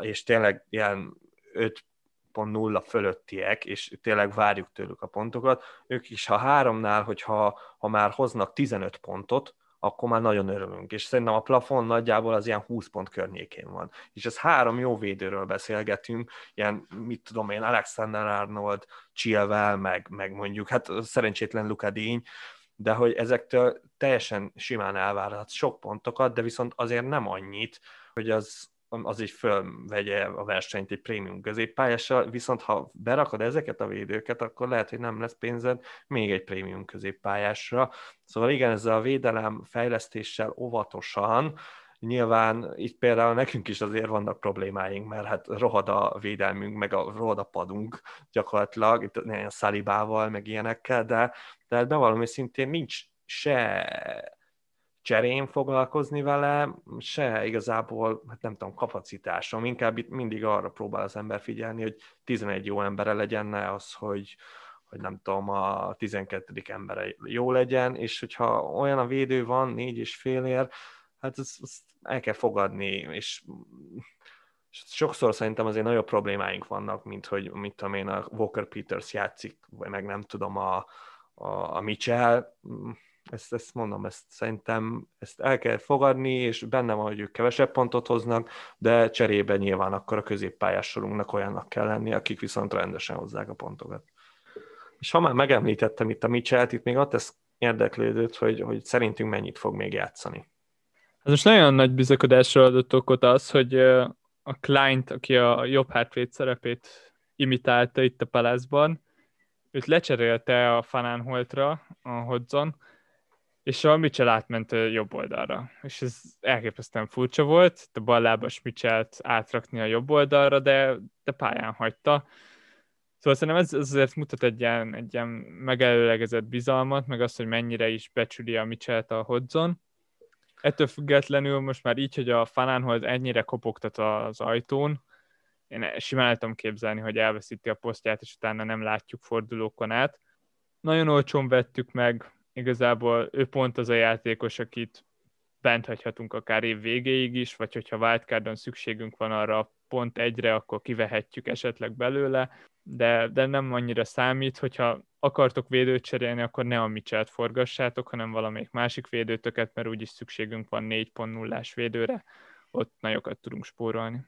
és tényleg ilyen 5.0 fölöttiek, és tényleg várjuk tőlük a pontokat, ők is, ha háromnál, hogyha ha már hoznak 15 pontot, akkor már nagyon örülünk. És szerintem a plafon nagyjából az ilyen 20 pont környékén van. És ez három jó védőről beszélgetünk, ilyen, mit tudom én, Alexander Arnold, Chilwell, meg, meg mondjuk, hát szerencsétlen Luka Díny, de hogy ezektől teljesen simán elvárhat sok pontokat, de viszont azért nem annyit, hogy az, az így fölvegye a versenyt egy prémium középpályással, viszont ha berakod ezeket a védőket, akkor lehet, hogy nem lesz pénzed még egy prémium középpályásra. Szóval igen, ezzel a védelem fejlesztéssel óvatosan, Nyilván itt például nekünk is azért vannak problémáink, mert hát rohad a védelmünk, meg a rohad a padunk gyakorlatilag, itt a szalibával, meg ilyenekkel, de, de hát bevallom, hogy szintén nincs se cserén foglalkozni vele, se igazából, hát nem tudom, kapacitásom, inkább itt mindig arra próbál az ember figyelni, hogy 11 jó embere legyen, ne az, hogy, hogy nem tudom, a 12. embere jó legyen, és hogyha olyan a védő van, négy és félért, hát ezt, ezt el kell fogadni, és sokszor szerintem azért nagyobb problémáink vannak, mint hogy, mit tudom én, a Walker Peters játszik, vagy meg nem tudom, a, a, a Mitchell, ezt, ezt mondom, ezt szerintem ezt el kell fogadni, és benne van, hogy ők kevesebb pontot hoznak, de cserébe nyilván akkor a középpályás sorunknak olyannak kell lenni, akik viszont rendesen hozzák a pontokat. És ha már megemlítettem itt a Mitchell-t, itt még ott ez érdeklődött, hogy, hogy szerintünk mennyit fog még játszani. Ez most nagyon nagy bizakodásra adott okot az, hogy a Client, aki a jobb hátvéd szerepét imitálta itt a Palázban, őt lecserélte a Fanánholtra, a Hodzon, és a Mitchell átment jobb oldalra. És ez elképesztően furcsa volt, a ballábas Mitchellt átrakni a jobb oldalra, de, de pályán hagyta. Szóval szerintem ez, azért mutat egy ilyen, egy ilyen megelőlegezett bizalmat, meg azt, hogy mennyire is becsüli a Mitchellt a Hodzon. Ettől függetlenül most már így, hogy a Fanánhoz ennyire kopogtat az ajtón, én simán tudom képzelni, hogy elveszíti a posztját, és utána nem látjuk fordulókon át. Nagyon olcsón vettük meg, igazából ő pont az a játékos, akit bent hagyhatunk akár év végéig is, vagy hogyha wildcardon szükségünk van arra pont egyre, akkor kivehetjük esetleg belőle, de, de nem annyira számít, hogyha akartok védőt cserélni, akkor ne a Mitchell-t forgassátok, hanem valamelyik másik védőtöket, mert úgyis szükségünk van 4.0-ás védőre, ott nagyokat tudunk spórolni.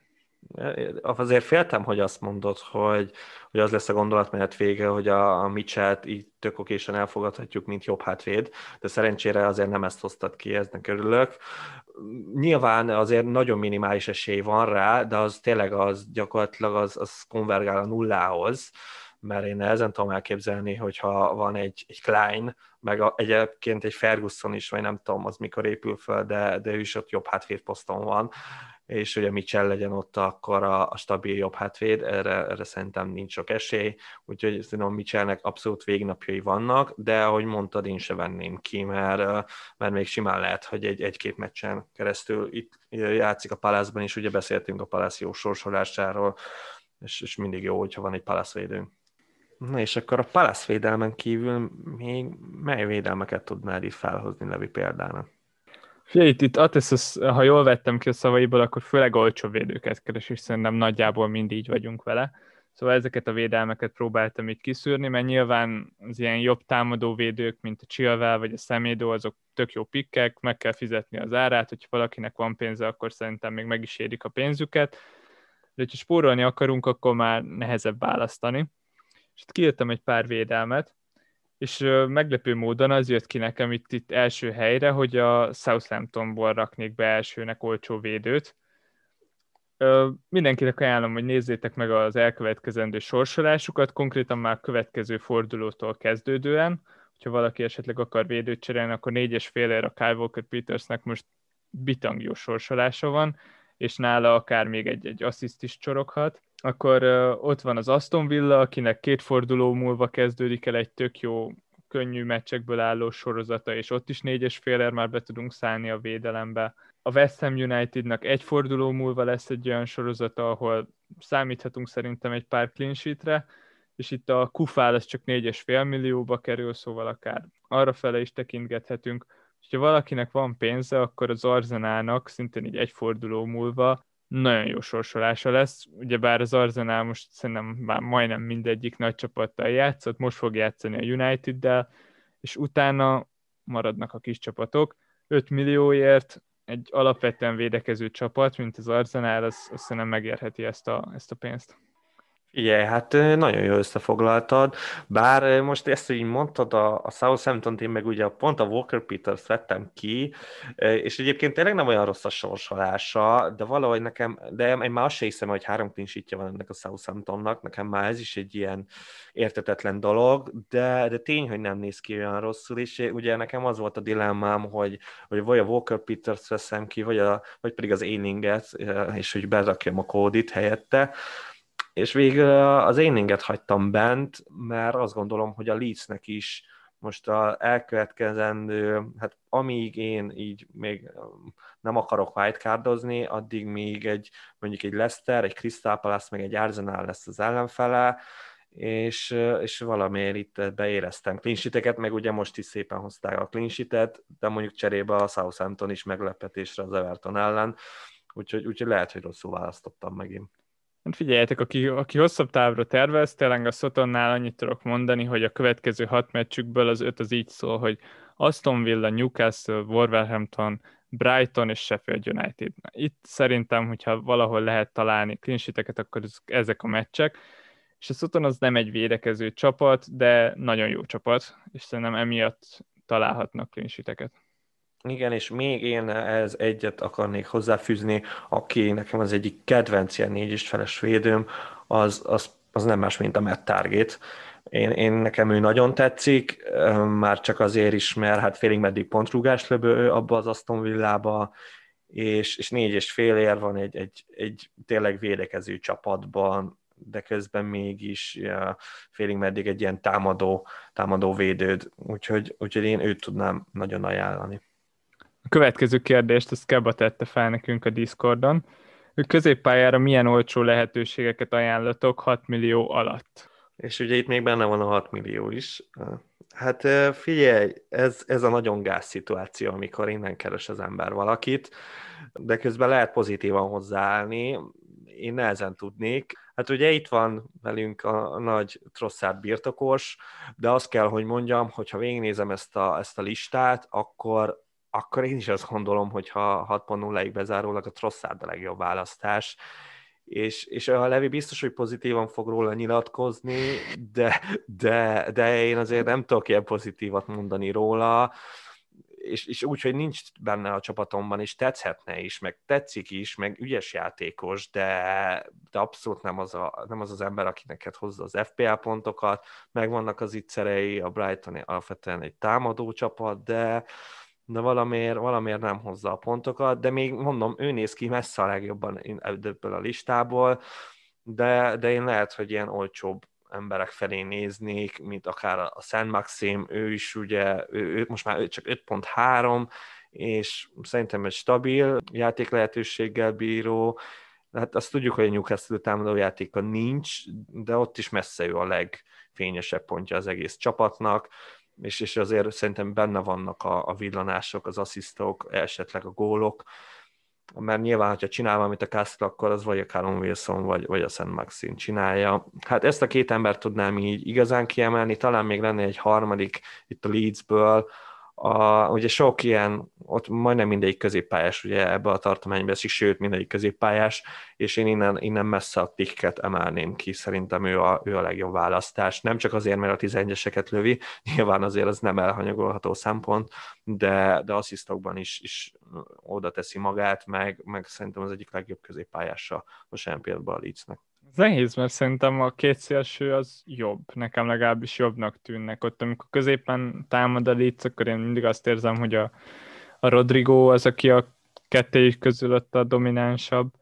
Azért féltem, hogy azt mondod, hogy, hogy az lesz a gondolatmenet vége, hogy a, a Mitchell-t így tök okésen elfogadhatjuk, mint jobb hátvéd, de szerencsére azért nem ezt hoztad ki, eznek örülök. Nyilván azért nagyon minimális esély van rá, de az tényleg az gyakorlatilag az, az konvergál a nullához, mert én ezen tudom elképzelni, hogyha van egy, egy Klein, meg a, egyébként egy Ferguson is, vagy nem tudom, az mikor épül fel, de, de ő is ott jobb hátvéd poszton van, és hogy a Mitchell legyen ott akkor a, a stabil jobb hátvéd, erre, erre szerintem nincs sok esély, úgyhogy szerintem Mitchellnek abszolút végnapjai vannak, de ahogy mondtad, én se venném ki, mert, mert még simán lehet, hogy egy, egy-két meccsen keresztül itt játszik a Palászban is, ugye beszéltünk a Palász jó sorsolásáról, és, és mindig jó, hogyha van egy Palász védőnk. Na és akkor a Palace védelmen kívül még mely védelmeket tudnád itt felhozni Levi példának? Figyelj, itt, itt ha jól vettem ki a szavaiból, akkor főleg olcsó védőket keres, és szerintem nagyjából mind így vagyunk vele. Szóval ezeket a védelmeket próbáltam itt kiszűrni, mert nyilván az ilyen jobb támadó védők, mint a Chilwell vagy a Szemédó, azok tök jó pikkek, meg kell fizetni az árát, hogyha valakinek van pénze, akkor szerintem még meg is érik a pénzüket. De hogyha spórolni akarunk, akkor már nehezebb választani és itt kiírtam egy pár védelmet, és meglepő módon az jött ki nekem itt, itt első helyre, hogy a Southamptonból raknék be elsőnek olcsó védőt. Mindenkinek ajánlom, hogy nézzétek meg az elkövetkezendő sorsolásukat, konkrétan már következő fordulótól kezdődően, hogyha valaki esetleg akar védőt cserélni, akkor négyes félér a Kyle Walker Petersnek most bitang jó sorsolása van, és nála akár még egy, egy assziszt is csoroghat akkor ott van az Aston Villa, akinek két forduló múlva kezdődik el egy tök jó, könnyű meccsekből álló sorozata, és ott is négyes féler már be tudunk szállni a védelembe. A West Ham Unitednak egy forduló múlva lesz egy olyan sorozata, ahol számíthatunk szerintem egy pár clean sheetre, és itt a kufál az csak 4,5 millióba kerül, szóval akár arra fele is tekintgethetünk. Ha valakinek van pénze, akkor az Arzenálnak szintén így egy forduló múlva nagyon jó sorsolása lesz. Ugyebár az Arsenal most szerintem már majdnem mindegyik nagy csapattal játszott, most fog játszani a United-del, és utána maradnak a kis csapatok. 5 millióért egy alapvetően védekező csapat, mint az Arsenal, az, az szerintem megérheti ezt a, ezt a pénzt. Igen, hát nagyon jó összefoglaltad, bár most ezt, hogy mondtad, a, a Southampton én meg ugye pont a Walker Peters vettem ki, és egyébként tényleg nem olyan rossz a sorsolása, de valahogy nekem, de én már azt sem hiszem, hogy három klinsítja van ennek a Southamptonnak, nekem már ez is egy ilyen értetetlen dolog, de, de tény, hogy nem néz ki olyan rosszul, és ugye nekem az volt a dilemmám, hogy, hogy vagy a Walker Peters veszem ki, vagy, a, vagy pedig az Éninget, és hogy berakjam a kódit helyette, és végül az éninget hagytam bent, mert azt gondolom, hogy a Leedsnek is most a elkövetkezendő, hát amíg én így még nem akarok wildcardozni, addig még egy, mondjuk egy Leicester, egy Crystal Palace, meg egy Arsenal lesz az ellenfele, és, és valamiért itt beéreztem clean meg ugye most is szépen hozták a clean de mondjuk cserébe a Southampton is meglepetésre az Everton ellen, úgyhogy, úgyhogy lehet, hogy rosszul választottam megint. Hát figyeljetek, aki, aki hosszabb távra tervez, tényleg a Szotonnál annyit tudok mondani, hogy a következő hat meccsükből az öt az így szól, hogy Aston Villa, Newcastle, Wolverhampton, Brighton és Sheffield United. Itt szerintem, hogyha valahol lehet találni klinsiteket, akkor ezek a meccsek. És a Sutton az nem egy védekező csapat, de nagyon jó csapat, és szerintem emiatt találhatnak klinsiteket. Igen, és még én ez egyet akarnék hozzáfűzni, aki nekem az egyik kedvenc ilyen négy és feles védőm, az, az, az nem más, mint a Matt Target, Én, én nekem ő nagyon tetszik, már csak azért is, mert hát félig meddig pontrúgás löbő abba az Aston Villába, és, és négy és fél ér van egy, egy, egy tényleg védekező csapatban, de közben mégis félig meddig egy ilyen támadó, támadó védőd, úgyhogy, úgyhogy én őt tudnám nagyon ajánlani. A következő kérdést, ezt Keba tette fel nekünk a Discordon. Középpályára milyen olcsó lehetőségeket ajánlatok 6 millió alatt? És ugye itt még benne van a 6 millió is. Hát figyelj, ez, ez a nagyon gáz szituáció, amikor innen keres az ember valakit, de közben lehet pozitívan hozzáállni, én nehezen tudnék. Hát ugye itt van velünk a, a nagy Trosszát birtokos, de azt kell, hogy mondjam, hogy ha végignézem ezt a, ezt a listát, akkor, akkor én is azt gondolom, hogy ha 6.0-ig bezárólag a Trosszát a legjobb választás, és, és a Levi biztos, hogy pozitívan fog róla nyilatkozni, de, de, de én azért nem tudok ilyen pozitívat mondani róla, és, és úgy, hogy nincs benne a csapatomban, és tetszhetne is, meg tetszik is, meg ügyes játékos, de, de abszolút nem az, a, nem az az ember, aki neked hozza az FPA pontokat, megvannak az ittszerei, a Brighton alapvetően egy támadó csapat, de, de valamiért, valamiért nem hozza a pontokat, de még mondom, ő néz ki messze a legjobban ebből a listából, de, de én lehet, hogy ilyen olcsóbb emberek felé néznék, mint akár a Szent Maxim, ő is ugye, ő, ő most már csak 5.3, és szerintem egy stabil játék lehetőséggel bíró, hát azt tudjuk, hogy a Newcastle támadó játéka nincs, de ott is messze ő a legfényesebb pontja az egész csapatnak, és, és azért szerintem benne vannak a, a villanások, az asszisztok, esetleg a gólok, mert nyilván, hogyha csinál valamit a Castle, akkor az vagy a Callum Wilson, vagy, vagy a Szent Maxim csinálja. Hát ezt a két embert tudnám így igazán kiemelni, talán még lenne egy harmadik itt a Leedsből, a, ugye sok ilyen, ott majdnem mindegyik középpályás ugye ebbe a tartományba esik, sőt mindegyik középpályás, és én innen, innen messze a pikket emelném ki, szerintem ő a, ő a legjobb választás. Nem csak azért, mert a 11-eseket lövi, nyilván azért az nem elhanyagolható szempont, de, de asszisztokban is, is oda teszi magát, meg, meg szerintem az egyik legjobb középpályása most olyan például a Leedsnek. Nehéz, mert szerintem a két szélső az jobb. Nekem legalábbis jobbnak tűnnek. Ott, amikor középen támad a Leeds, akkor én mindig azt érzem, hogy a, a Rodrigo az, aki a kettőjük közül ott a dominánsabb.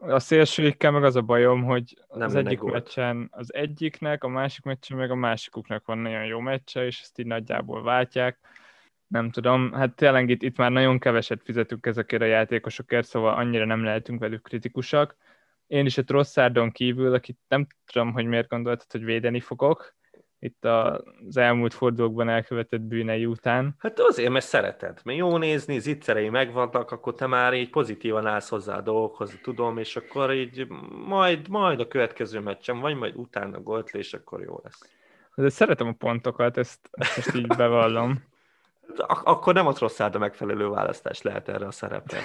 A szélsőikkel meg az a bajom, hogy Nem az egyik volt. meccsen az egyiknek, a másik meccsen meg a másikuknak van nagyon jó meccse, és ezt így nagyjából váltják. Nem tudom, hát tényleg itt, itt már nagyon keveset fizetünk ezekért a játékosokért, szóval annyira nem lehetünk velük kritikusak én is a Trosszárdon kívül, akit nem tudom, hogy miért gondoltad, hogy védeni fogok, itt az elmúlt fordulókban elkövetett bűnei után. Hát azért, mert szereted. Mert jó nézni, zicserei megvannak, akkor te már így pozitívan állsz hozzá a dolgokhoz, tudom, és akkor így majd, majd a következő meccsen, vagy majd utána golt, és akkor jó lesz. De szeretem a pontokat, ezt, ezt most így bevallom ak- akkor nem a Trosszárd a megfelelő választás lehet erre a szerepre.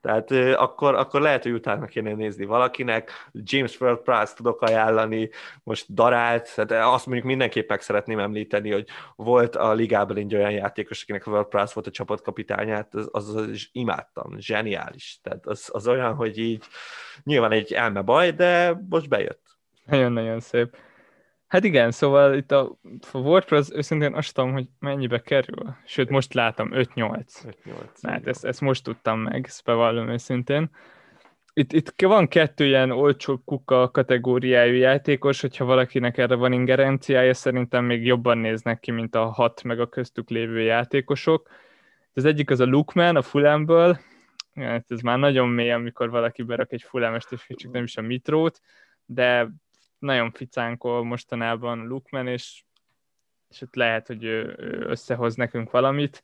Tehát akkor, akkor lehet, hogy utána kéne nézni valakinek. James World Price tudok ajánlani, most darált, tehát azt mondjuk mindenképp meg szeretném említeni, hogy volt a ligában egy olyan játékos, akinek World Price volt a csapatkapitányát, az, az, az imádtam, zseniális. Tehát az, az olyan, hogy így nyilván egy elme baj, de most bejött. Nagyon-nagyon szép. Hát igen, szóval itt a, a WordPress őszintén azt tudom, hogy mennyibe kerül. Sőt, most látom, 5-8. Hát ezt, ezt most tudtam meg, ezt bevallom őszintén. Itt, itt van kettő ilyen olcsó kuka kategóriájú játékos, hogyha valakinek erre van ingerenciája, szerintem még jobban néznek ki, mint a hat meg a köztük lévő játékosok. Az egyik az a Lukman, a Fulamből, hát ez már nagyon mély, amikor valaki berak egy Fulamest, és csak nem is a Mitrót, de nagyon ficánkol mostanában Lukman, és, és ott lehet, hogy ő, ő összehoz nekünk valamit.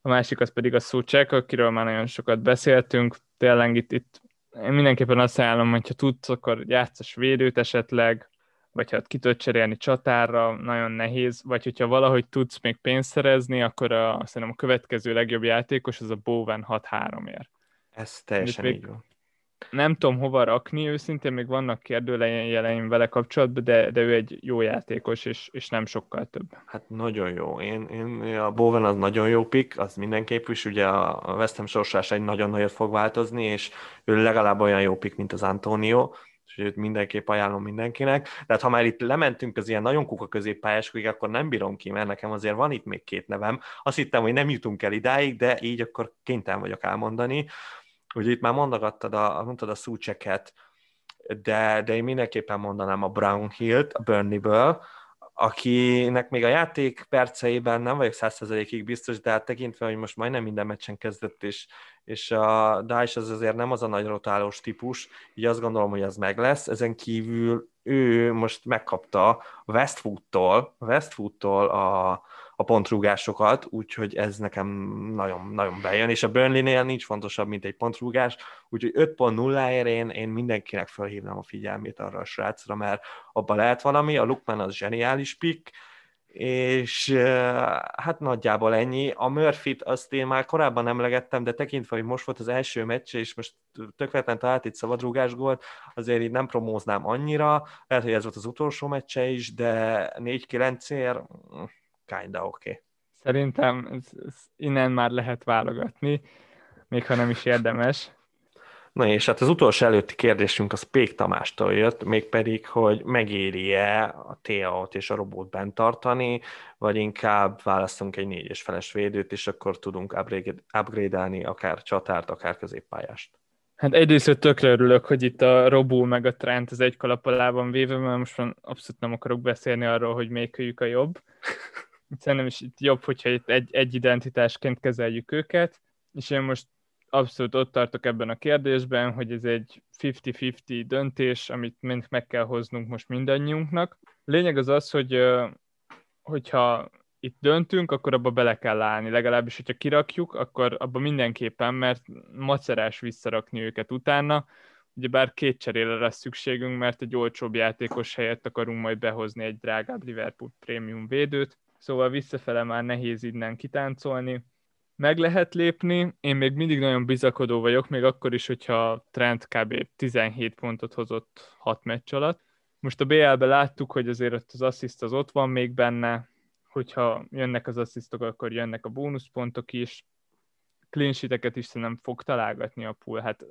A másik az pedig a Szucsek, akiről már nagyon sokat beszéltünk. Tényleg itt, itt én mindenképpen azt ajánlom, hogyha tudsz, akkor játszas védőt esetleg, vagy ha ki tudod cserélni csatárra, nagyon nehéz, vagy hogyha valahogy tudsz még pénzt szerezni, akkor a, szerintem a következő legjobb játékos az a Bowen 6-3-ért. Ez teljesen még, így van nem tudom hova rakni, őszintén még vannak kérdőjeleim vele kapcsolatban, de, de ő egy jó játékos, és, és nem sokkal több. Hát nagyon jó. Én, én a Bowen az nagyon jó pick, az mindenképp is, ugye a West Ham sorsása egy nagyon nagyot fog változni, és ő legalább olyan jó pick, mint az Antonio, és őt mindenképp ajánlom mindenkinek. Tehát ha már itt lementünk az ilyen nagyon kuka középpályáskig, akkor nem bírom ki, mert nekem azért van itt még két nevem. Azt hittem, hogy nem jutunk el idáig, de így akkor kénytelen vagyok elmondani. Ugye itt már mondogattad a, mondtad a szúcseket, de, de én mindenképpen mondanám a Brown Hill-t, a Burnley-ből, akinek még a játék perceiben nem vagyok százszerzelékig biztos, de hát tekintve, hogy most majdnem minden meccsen kezdett, és, és a Daesh az azért nem az a nagy rotálós típus, így azt gondolom, hogy az meg lesz. Ezen kívül ő most megkapta Westwood-tól, Westwood-tól a, a pontrúgásokat, úgyhogy ez nekem nagyon, nagyon bejön, és a Burnley-nél nincs fontosabb, mint egy pontrúgás, úgyhogy 5.0-ért én, én mindenkinek felhívnám a figyelmét arra a srácra, mert abban lehet valami, a Lukman az zseniális pick, és hát nagyjából ennyi. A Murphy-t azt én már korábban emlegettem, de tekintve, hogy most volt az első meccse, és most tökéletlen talált itt szabadrúgás gólt, azért így nem promóznám annyira, lehet, hogy ez volt az utolsó meccse is, de 4-9-ért kinda oké. Okay. Szerintem ez, ez innen már lehet válogatni, még ha nem is érdemes. Na és hát az utolsó előtti kérdésünk az Pék Tamástól jött, mégpedig, hogy megéri-e a TA-ot és a robót bent tartani, vagy inkább választunk egy négyes feles védőt, és akkor tudunk upgrade-elni akár csatárt, akár középpályást. Hát egyrészt tökre örülök, hogy itt a Robó meg a Trent az egy kalap alá van véve, mert most van abszolút nem akarok beszélni arról, hogy melyikőjük a jobb. Szerintem is itt jobb, hogyha itt egy, egy identitásként kezeljük őket, és én most abszolút ott tartok ebben a kérdésben, hogy ez egy 50-50 döntés, amit mind meg kell hoznunk most mindannyiunknak. Lényeg az az, hogy hogyha itt döntünk, akkor abba bele kell állni. Legalábbis, hogyha kirakjuk, akkor abba mindenképpen, mert macerás visszarakni őket utána. Ugye bár két cserére lesz szükségünk, mert egy olcsóbb játékos helyett akarunk majd behozni egy drágább Liverpool prémium védőt, szóval visszafele már nehéz innen kitáncolni meg lehet lépni. Én még mindig nagyon bizakodó vagyok, még akkor is, hogyha Trent kb. 17 pontot hozott 6 meccs alatt. Most a BL-be láttuk, hogy azért ott az assziszt az ott van még benne, hogyha jönnek az asszisztok, akkor jönnek a bónuszpontok is. Clean is szerintem fog találgatni a pool. Hát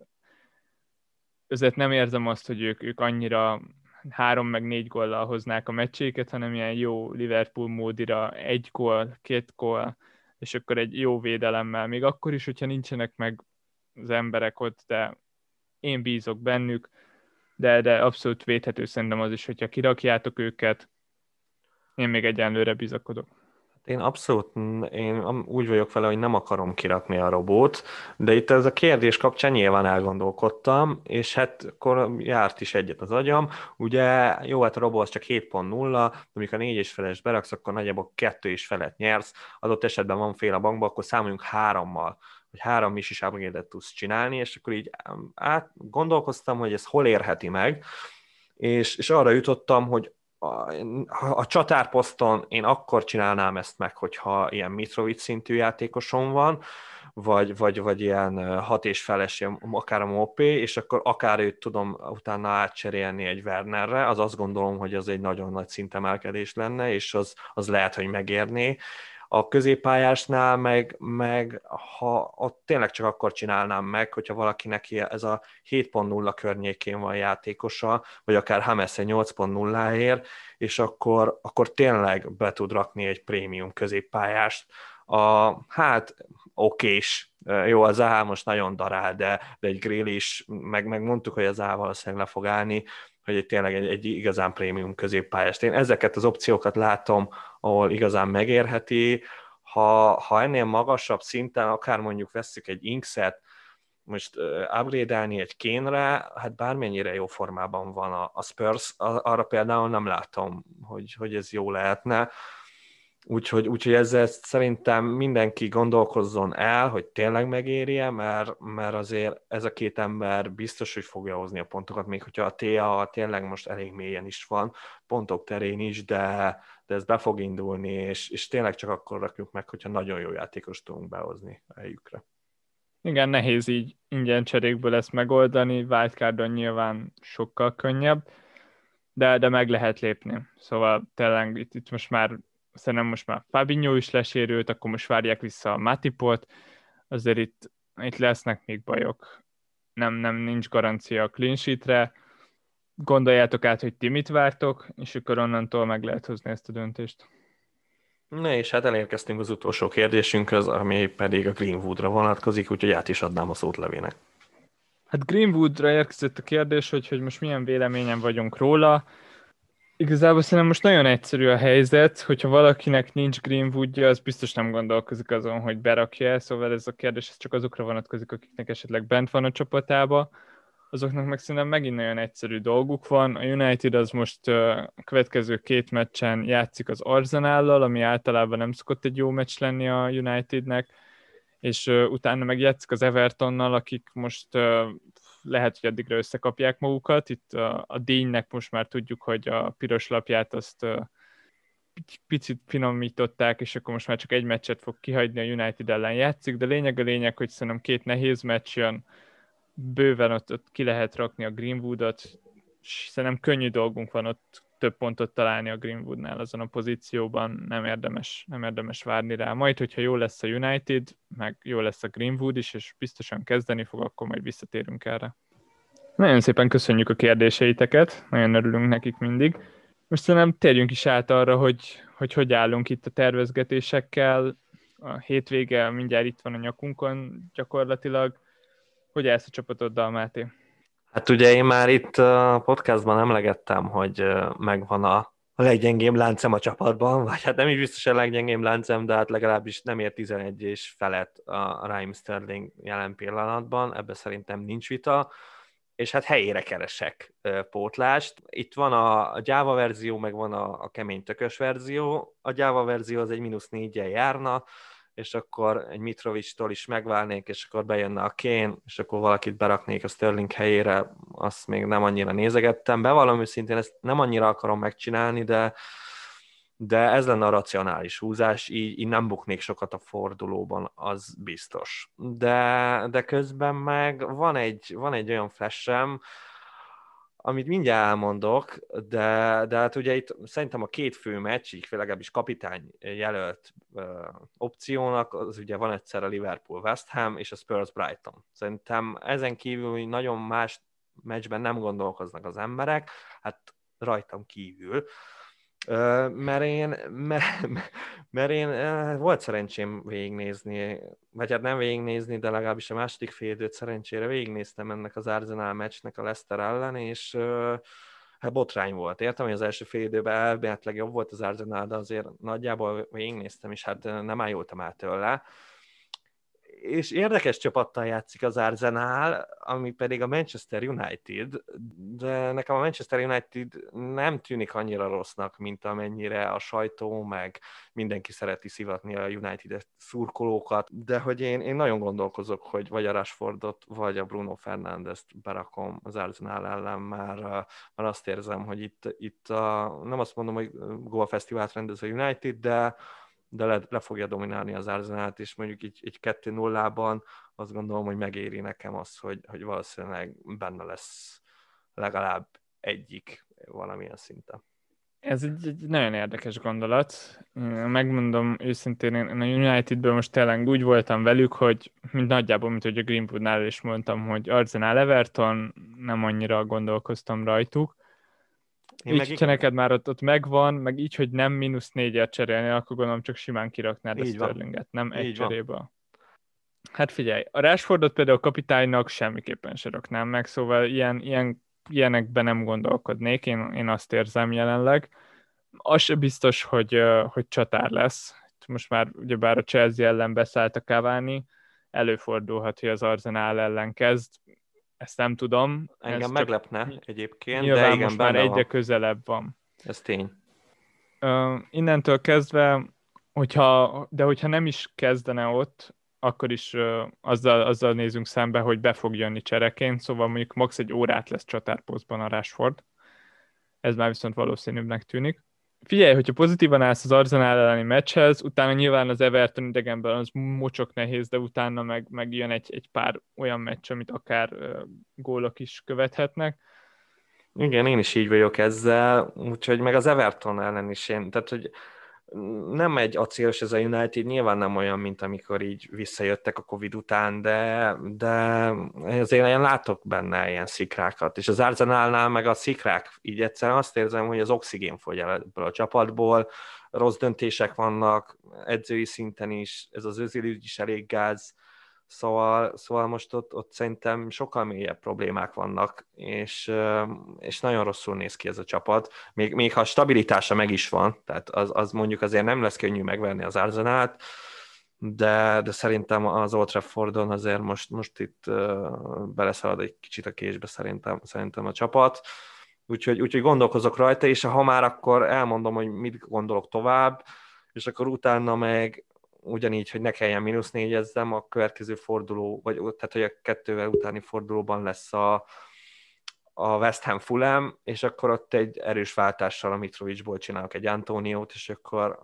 azért nem érzem azt, hogy ők, ők annyira három meg négy góllal hoznák a meccséket, hanem ilyen jó Liverpool módira egy gól, két gól, és akkor egy jó védelemmel, még akkor is, hogyha nincsenek meg az emberek ott, de én bízok bennük, de, de abszolút védhető szerintem az is, hogyha kirakjátok őket, én még egyenlőre bizakodok. Én abszolút én úgy vagyok vele, hogy nem akarom kirakni a robót, de itt ez a kérdés kapcsán nyilván elgondolkodtam, és hát akkor járt is egyet az agyam. Ugye jó, hát a robó az csak 7.0, de amikor a 4 és feles beraksz, akkor nagyjából 2 és felet nyersz. Adott esetben van fél a bankba, akkor számoljunk hárommal hogy három is is tudsz csinálni, és akkor így át gondolkoztam, hogy ez hol érheti meg, és, és arra jutottam, hogy a, a csatárposzton én akkor csinálnám ezt meg, hogyha ilyen Mitrovic szintű játékosom van, vagy, vagy, vagy ilyen hat és feles, akár a Mopé, és akkor akár őt tudom utána átcserélni egy Wernerre, az azt gondolom, hogy az egy nagyon nagy szintemelkedés lenne, és az, az lehet, hogy megérné, a középpályásnál meg, meg ha ott tényleg csak akkor csinálnám meg, hogyha valakinek ez a 7.0 környékén van játékosa, vagy akár Hamesse 8.0-ért, és akkor, akkor tényleg be tud rakni egy prémium középpályást. A, hát okés, jó, az AH most nagyon darál, de, de egy grill is, meg, meg mondtuk, hogy az AH valószínűleg le fog állni, hogy egy, tényleg egy, egy igazán prémium középpályást. Én ezeket az opciókat látom, ahol igazán megérheti. Ha, ha ennél magasabb szinten, akár mondjuk vesszük egy Inkset, most upgrade egy kénre, hát bármennyire jó formában van a, a Spurs, arra például nem látom, hogy, hogy ez jó lehetne. Úgyhogy, úgyhogy ezzel szerintem mindenki gondolkozzon el, hogy tényleg megéri mert, mert azért ez a két ember biztos, hogy fogja hozni a pontokat, még hogyha a TA tényleg most elég mélyen is van, pontok terén is, de, de ez be fog indulni, és, és tényleg csak akkor rakjuk meg, hogyha nagyon jó játékos tudunk behozni a. Igen, nehéz így ingyen cserékből ezt megoldani, wildcardon nyilván sokkal könnyebb, de, de meg lehet lépni. Szóval tényleg itt, itt most már szerintem most már Fabinho is lesérült, akkor most várják vissza a Matipot, azért itt, itt lesznek még bajok. Nem, nem nincs garancia a clean sheetre, gondoljátok át, hogy ti mit vártok, és akkor onnantól meg lehet hozni ezt a döntést. Na és hát elérkeztünk az utolsó kérdésünkhöz, ami pedig a Greenwoodra vonatkozik, úgyhogy át is adnám a szót levének. Hát Greenwoodra érkezett a kérdés, hogy, hogy most milyen véleményen vagyunk róla. Igazából szerintem most nagyon egyszerű a helyzet, hogyha valakinek nincs Greenwoodja, az biztos nem gondolkozik azon, hogy berakja szóval ez a kérdés ez csak azokra vonatkozik, akiknek esetleg bent van a csapatába azoknak meg szerintem megint nagyon egyszerű dolguk van. A United az most a következő két meccsen játszik az Arzenállal, ami általában nem szokott egy jó meccs lenni a Unitednek, és utána meg játszik az Evertonnal, akik most lehet, hogy addigra összekapják magukat. Itt a, a Dénynek most már tudjuk, hogy a piros lapját azt picit finomították, és akkor most már csak egy meccset fog kihagyni, a United ellen játszik, de lényeg a lényeg, hogy szerintem két nehéz meccs jön, bőven ott, ott ki lehet rakni a Greenwoodot, és szerintem könnyű dolgunk van ott több pontot találni a Greenwoodnál azon a pozícióban, nem érdemes, nem érdemes várni rá. Majd, hogyha jó lesz a United, meg jó lesz a Greenwood is, és biztosan kezdeni fog, akkor majd visszatérünk erre. Nagyon szépen köszönjük a kérdéseiteket, nagyon örülünk nekik mindig. Most szerintem térjünk is át arra, hogy hogy, hogy állunk itt a tervezgetésekkel. A hétvége mindjárt itt van a nyakunkon gyakorlatilag hogy állsz a csapatoddal, Máté? Hát ugye én már itt a podcastban emlegettem, hogy megvan a, a leggyengébb láncem a csapatban, vagy hát nem is biztos a leggyengébb láncem, de hát legalábbis nem ér 11 és felett a Raheem Sterling jelen pillanatban, ebbe szerintem nincs vita, és hát helyére keresek pótlást. Itt van a, Java verzió, meg van a, a kemény tökös verzió. A Java verzió az egy mínusz négyen járna, és akkor egy Mitrovic-tól is megválnék, és akkor bejönne a Kén, és akkor valakit beraknék a Sterling helyére, azt még nem annyira nézegettem. Bevallom őszintén, ezt nem annyira akarom megcsinálni, de, de ez lenne a racionális húzás, így, így nem buknék sokat a fordulóban, az biztos. De, de közben meg van egy, van egy olyan flashem, amit mindjárt elmondok, de, de hát ugye itt szerintem a két fő meccs, így legalábbis kapitány jelölt uh, opciónak, az ugye van egyszer a Liverpool West Ham és a Spurs Brighton. Szerintem ezen kívül nagyon más meccsben nem gondolkoznak az emberek, hát rajtam kívül mert én, mert, mert én volt szerencsém végignézni, vagy hát nem végignézni, de legalábbis a második fél időt szerencsére végignéztem ennek az Arsenal meccsnek a Leicester ellen, és hát botrány volt. Értem, hogy az első fél időben elméletileg jobb volt az Arsenal, de azért nagyjából végignéztem, és hát nem ájultam át tőle és érdekes csapattal játszik az Arsenal, ami pedig a Manchester United, de nekem a Manchester United nem tűnik annyira rossznak, mint amennyire a sajtó, meg mindenki szereti szivatni a United szurkolókat, de hogy én, én nagyon gondolkozok, hogy vagy a Rashfordot, vagy a Bruno Fernandes-t berakom az Arsenal ellen, már, már azt érzem, hogy itt, itt a, nem azt mondom, hogy Goa Fesztivált rendez a United, de de le, le fogja dominálni az Arzenát, és mondjuk így, így 2-0-ban azt gondolom, hogy megéri nekem az, hogy, hogy valószínűleg benne lesz legalább egyik valamilyen szinten. Ez egy, egy nagyon érdekes gondolat. Megmondom őszintén, én a Unitedből most tényleg úgy voltam velük, hogy mint nagyjából, mint hogy a Greenwoodnál is mondtam, hogy Arsenal Everton, nem annyira gondolkoztam rajtuk. Én így, hogyha neked már ott, ott megvan, meg így, hogy nem mínusz négyet cserélni, akkor gondolom csak simán kiraknád így a Sterlinget, nem egy így cserébe. Hát figyelj, a Rashfordot például a kapitánynak semmiképpen se raknám meg, szóval ilyen, ilyen, ilyenekben nem gondolkodnék, én, én azt érzem jelenleg. Az se biztos, hogy, hogy csatár lesz. Most már ugyebár a Chelsea ellen beszállt a Cavani, előfordulhat, hogy az Arsenal ellen kezd, ezt nem tudom. Engem ez meglepne csak... egyébként, Nyilván de igen, most már egyre van. közelebb van. Ez tény. Uh, innentől kezdve, hogyha, de hogyha nem is kezdene ott, akkor is uh, azzal, azzal nézünk szembe, hogy be fog jönni csereként, szóval mondjuk max. egy órát lesz csatárpózban a Rashford. Ez már viszont valószínűbbnek tűnik. Figyelj, hogyha pozitívan állsz az Arsenal elleni meccshez, utána nyilván az Everton idegenben az mocsok nehéz, de utána meg, meg jön egy, egy pár olyan meccs, amit akár gólok is követhetnek. Igen, én is így vagyok ezzel, úgyhogy meg az Everton ellen is én, tehát hogy nem egy acélos ez a United, nyilván nem olyan, mint amikor így visszajöttek a Covid után, de, de azért én látok benne ilyen szikrákat, és az Arsenalnál meg a szikrák, így egyszerűen azt érzem, hogy az oxigén fogy el ebből a csapatból, rossz döntések vannak, edzői szinten is, ez az özil is elég gáz, Szóval, szóval most ott, ott szerintem sokkal mélyebb problémák vannak, és, és nagyon rosszul néz ki ez a csapat. Még, még ha stabilitása meg is van, tehát az, az mondjuk azért nem lesz könnyű megverni az Arzenát, de, de szerintem az Old Traffordon azért most, most itt beleszalad egy kicsit a késbe szerintem, szerintem a csapat. Úgyhogy, úgyhogy gondolkozok rajta, és ha már akkor elmondom, hogy mit gondolok tovább, és akkor utána meg ugyanígy, hogy ne kelljen mínusz négyezzem, a következő forduló, vagy tehát hogy a kettővel utáni fordulóban lesz a, a West Ham Fulham, és akkor ott egy erős váltással a Mitrovicsból csinálok egy Antóniót, és akkor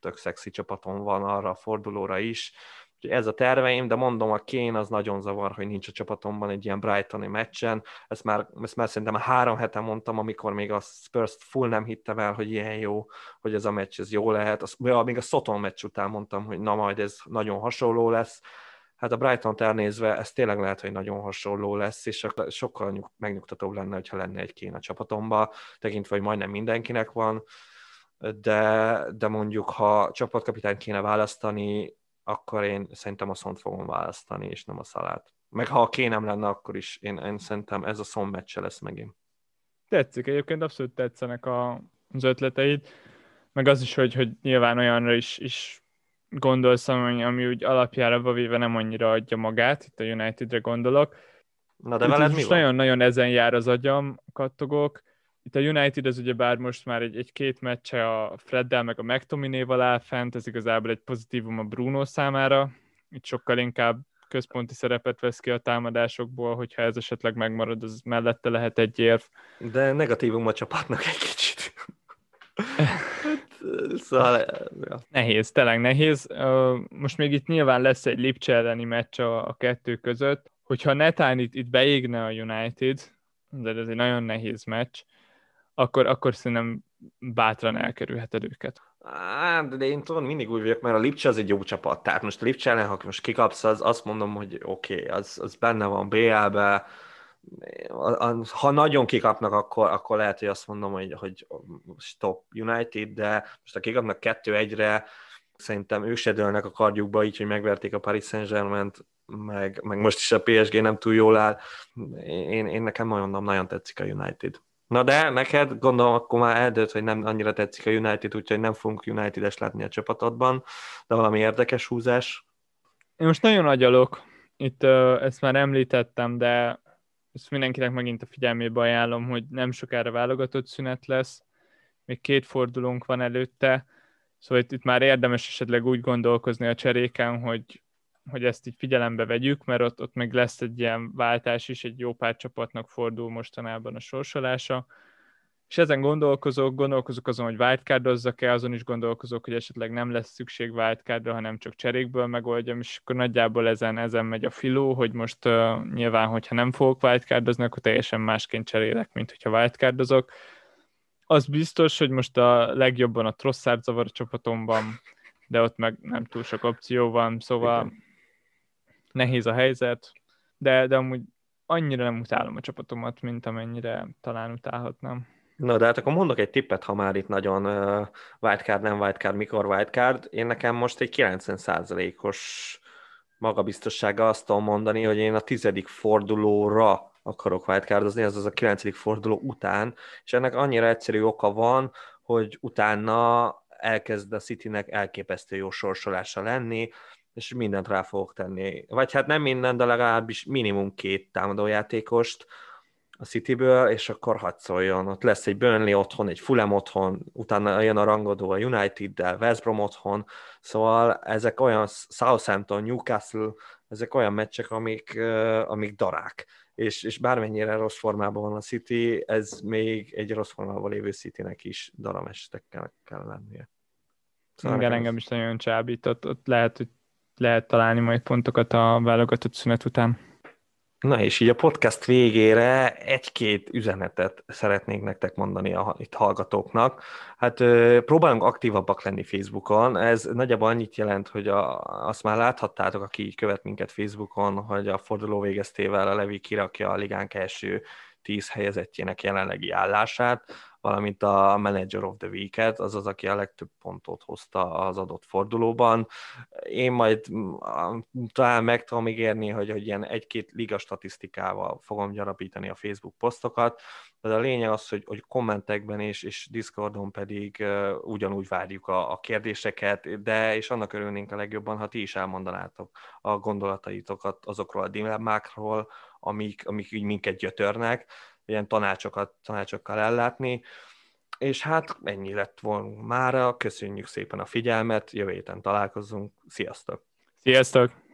tök szexi csapaton van arra a fordulóra is, Úgyhogy ez a terveim, de mondom, a Kén az nagyon zavar, hogy nincs a csapatomban egy ilyen Brightoni meccsen. Ezt már, ezt már szerintem három hete mondtam, amikor még a Spurs full nem hittem el, hogy ilyen jó, hogy ez a meccs ez jó lehet. Az, még a Soton meccs után mondtam, hogy na majd ez nagyon hasonló lesz. Hát a Brighton elnézve ez tényleg lehet, hogy nagyon hasonló lesz, és sokkal nyug, megnyugtatóbb lenne, hogyha lenne egy Kén a csapatomba, tekintve, hogy majdnem mindenkinek van de, de mondjuk, ha csapatkapitányt kéne választani, akkor én szerintem a szont fogom választani, és nem a szalát. Meg ha a kénem lenne, akkor is én, én szerintem ez a szont meccse lesz megint. Tetszik, egyébként abszolút tetszenek a, az ötleteid, meg az is, hogy, hogy nyilván olyanra is, is gondolsz, ami, ami úgy alapjára véve nem annyira adja magát, itt a Unitedre gondolok. Na de veled mi van? Nagyon-nagyon ezen jár az agyam, kattogok, itt a United az ugye bár most már egy, egy két meccse a Freddel meg a McTominay-val áll fent, ez igazából egy pozitívum a Bruno számára, itt sokkal inkább központi szerepet vesz ki a támadásokból, hogyha ez esetleg megmarad, az mellette lehet egy érv. De negatívum a csapatnak egy kicsit. Hát, szóval, ja. Nehéz, tényleg nehéz. Most még itt nyilván lesz egy Lipcse elleni meccs a, a kettő között. Hogyha netán itt, itt beégne a United, de ez egy nagyon nehéz meccs, akkor, akkor szerintem bátran elkerülheted őket. Á, de én tudom, mindig úgy vagyok, mert a Lipcse az egy jó csapat. Tehát most a Lipcse ellen, ha most kikapsz, az, azt mondom, hogy oké, okay, az, az benne van BL-be, ha nagyon kikapnak, akkor, akkor lehet, hogy azt mondom, hogy, hogy stop United, de most ha kikapnak kettő egyre, szerintem ők se dőlnek a kardjukba, így, hogy megverték a Paris Saint-Germain-t, meg, meg most is a PSG nem túl jól áll. Én, én nekem nagyon, nagyon tetszik a United. Na de neked gondolom akkor már eldőlt, hogy nem annyira tetszik a United, úgyhogy nem fogunk United-es látni a csapatodban, de valami érdekes húzás? Én most nagyon agyalok, itt uh, ezt már említettem, de ezt mindenkinek megint a figyelmébe ajánlom, hogy nem sokára válogatott szünet lesz, még két fordulónk van előtte, szóval itt, itt már érdemes esetleg úgy gondolkozni a cseréken, hogy hogy ezt így figyelembe vegyük, mert ott, ott meg lesz egy ilyen váltás is, egy jó pár csapatnak fordul mostanában a sorsolása, és ezen gondolkozok, gondolkozok azon, hogy wildcardozzak-e, azon is gondolkozok, hogy esetleg nem lesz szükség wildcardra, hanem csak cserékből megoldjam, és akkor nagyjából ezen, ezen megy a filó, hogy most uh, nyilván, hogyha nem fogok wildcardozni, akkor teljesen másként cserélek, mint hogyha wildcardozok. Az biztos, hogy most a legjobban a Trosszárd zavar a csapatomban, de ott meg nem túl sok opció van, szóval nehéz a helyzet, de, de amúgy annyira nem utálom a csapatomat, mint amennyire talán utálhatnám. Na, de hát akkor mondok egy tippet, ha már itt nagyon uh, wildcard, nem wildcard, mikor wildcard. Én nekem most egy 90%-os magabiztossággal azt tudom mondani, hogy én a tizedik fordulóra akarok wildcardozni, az az a kilencedik forduló után, és ennek annyira egyszerű oka van, hogy utána elkezd a Citynek elképesztő jó sorsolása lenni, és mindent rá fogok tenni. Vagy hát nem minden, de legalábbis minimum két támadójátékost a Cityből, és akkor hadd szóljon. Ott lesz egy Burnley otthon, egy Fulham otthon, utána jön a rangodó a United-del, West Brom otthon, szóval ezek olyan Southampton, Newcastle, ezek olyan meccsek, amik, amik darák. És, és bármennyire rossz formában van a City, ez még egy rossz formában lévő Citynek is daramestekkel kell lennie. Szóval Igen, engem is nagyon csábított. Ott lehet, hogy lehet találni majd pontokat a válogatott szünet után. Na és így a podcast végére egy-két üzenetet szeretnék nektek mondani a itt hallgatóknak. Hát próbálunk aktívabbak lenni Facebookon. Ez nagyjából annyit jelent, hogy a, azt már láthattátok, aki követ minket Facebookon, hogy a forduló végeztével a Levi kirakja a ligánk első tíz helyezettjének jelenlegi állását, valamint a Manager of the Week-et, azaz, aki a legtöbb pontot hozta az adott fordulóban. Én majd mm, talán meg tudom ígérni, hogy, hogy ilyen egy-két liga statisztikával fogom gyarapítani a Facebook posztokat, de a lényeg az, hogy, hogy kommentekben és, és Discordon pedig uh, ugyanúgy várjuk a, a kérdéseket, de és annak örülnénk a legjobban, ha ti is elmondanátok a gondolataitokat azokról a dilemmákról, amik, amik így minket gyötörnek, ilyen tanácsokat, tanácsokkal ellátni. És hát ennyi lett volna mára, köszönjük szépen a figyelmet, jövő héten találkozunk, sziasztok! Sziasztok!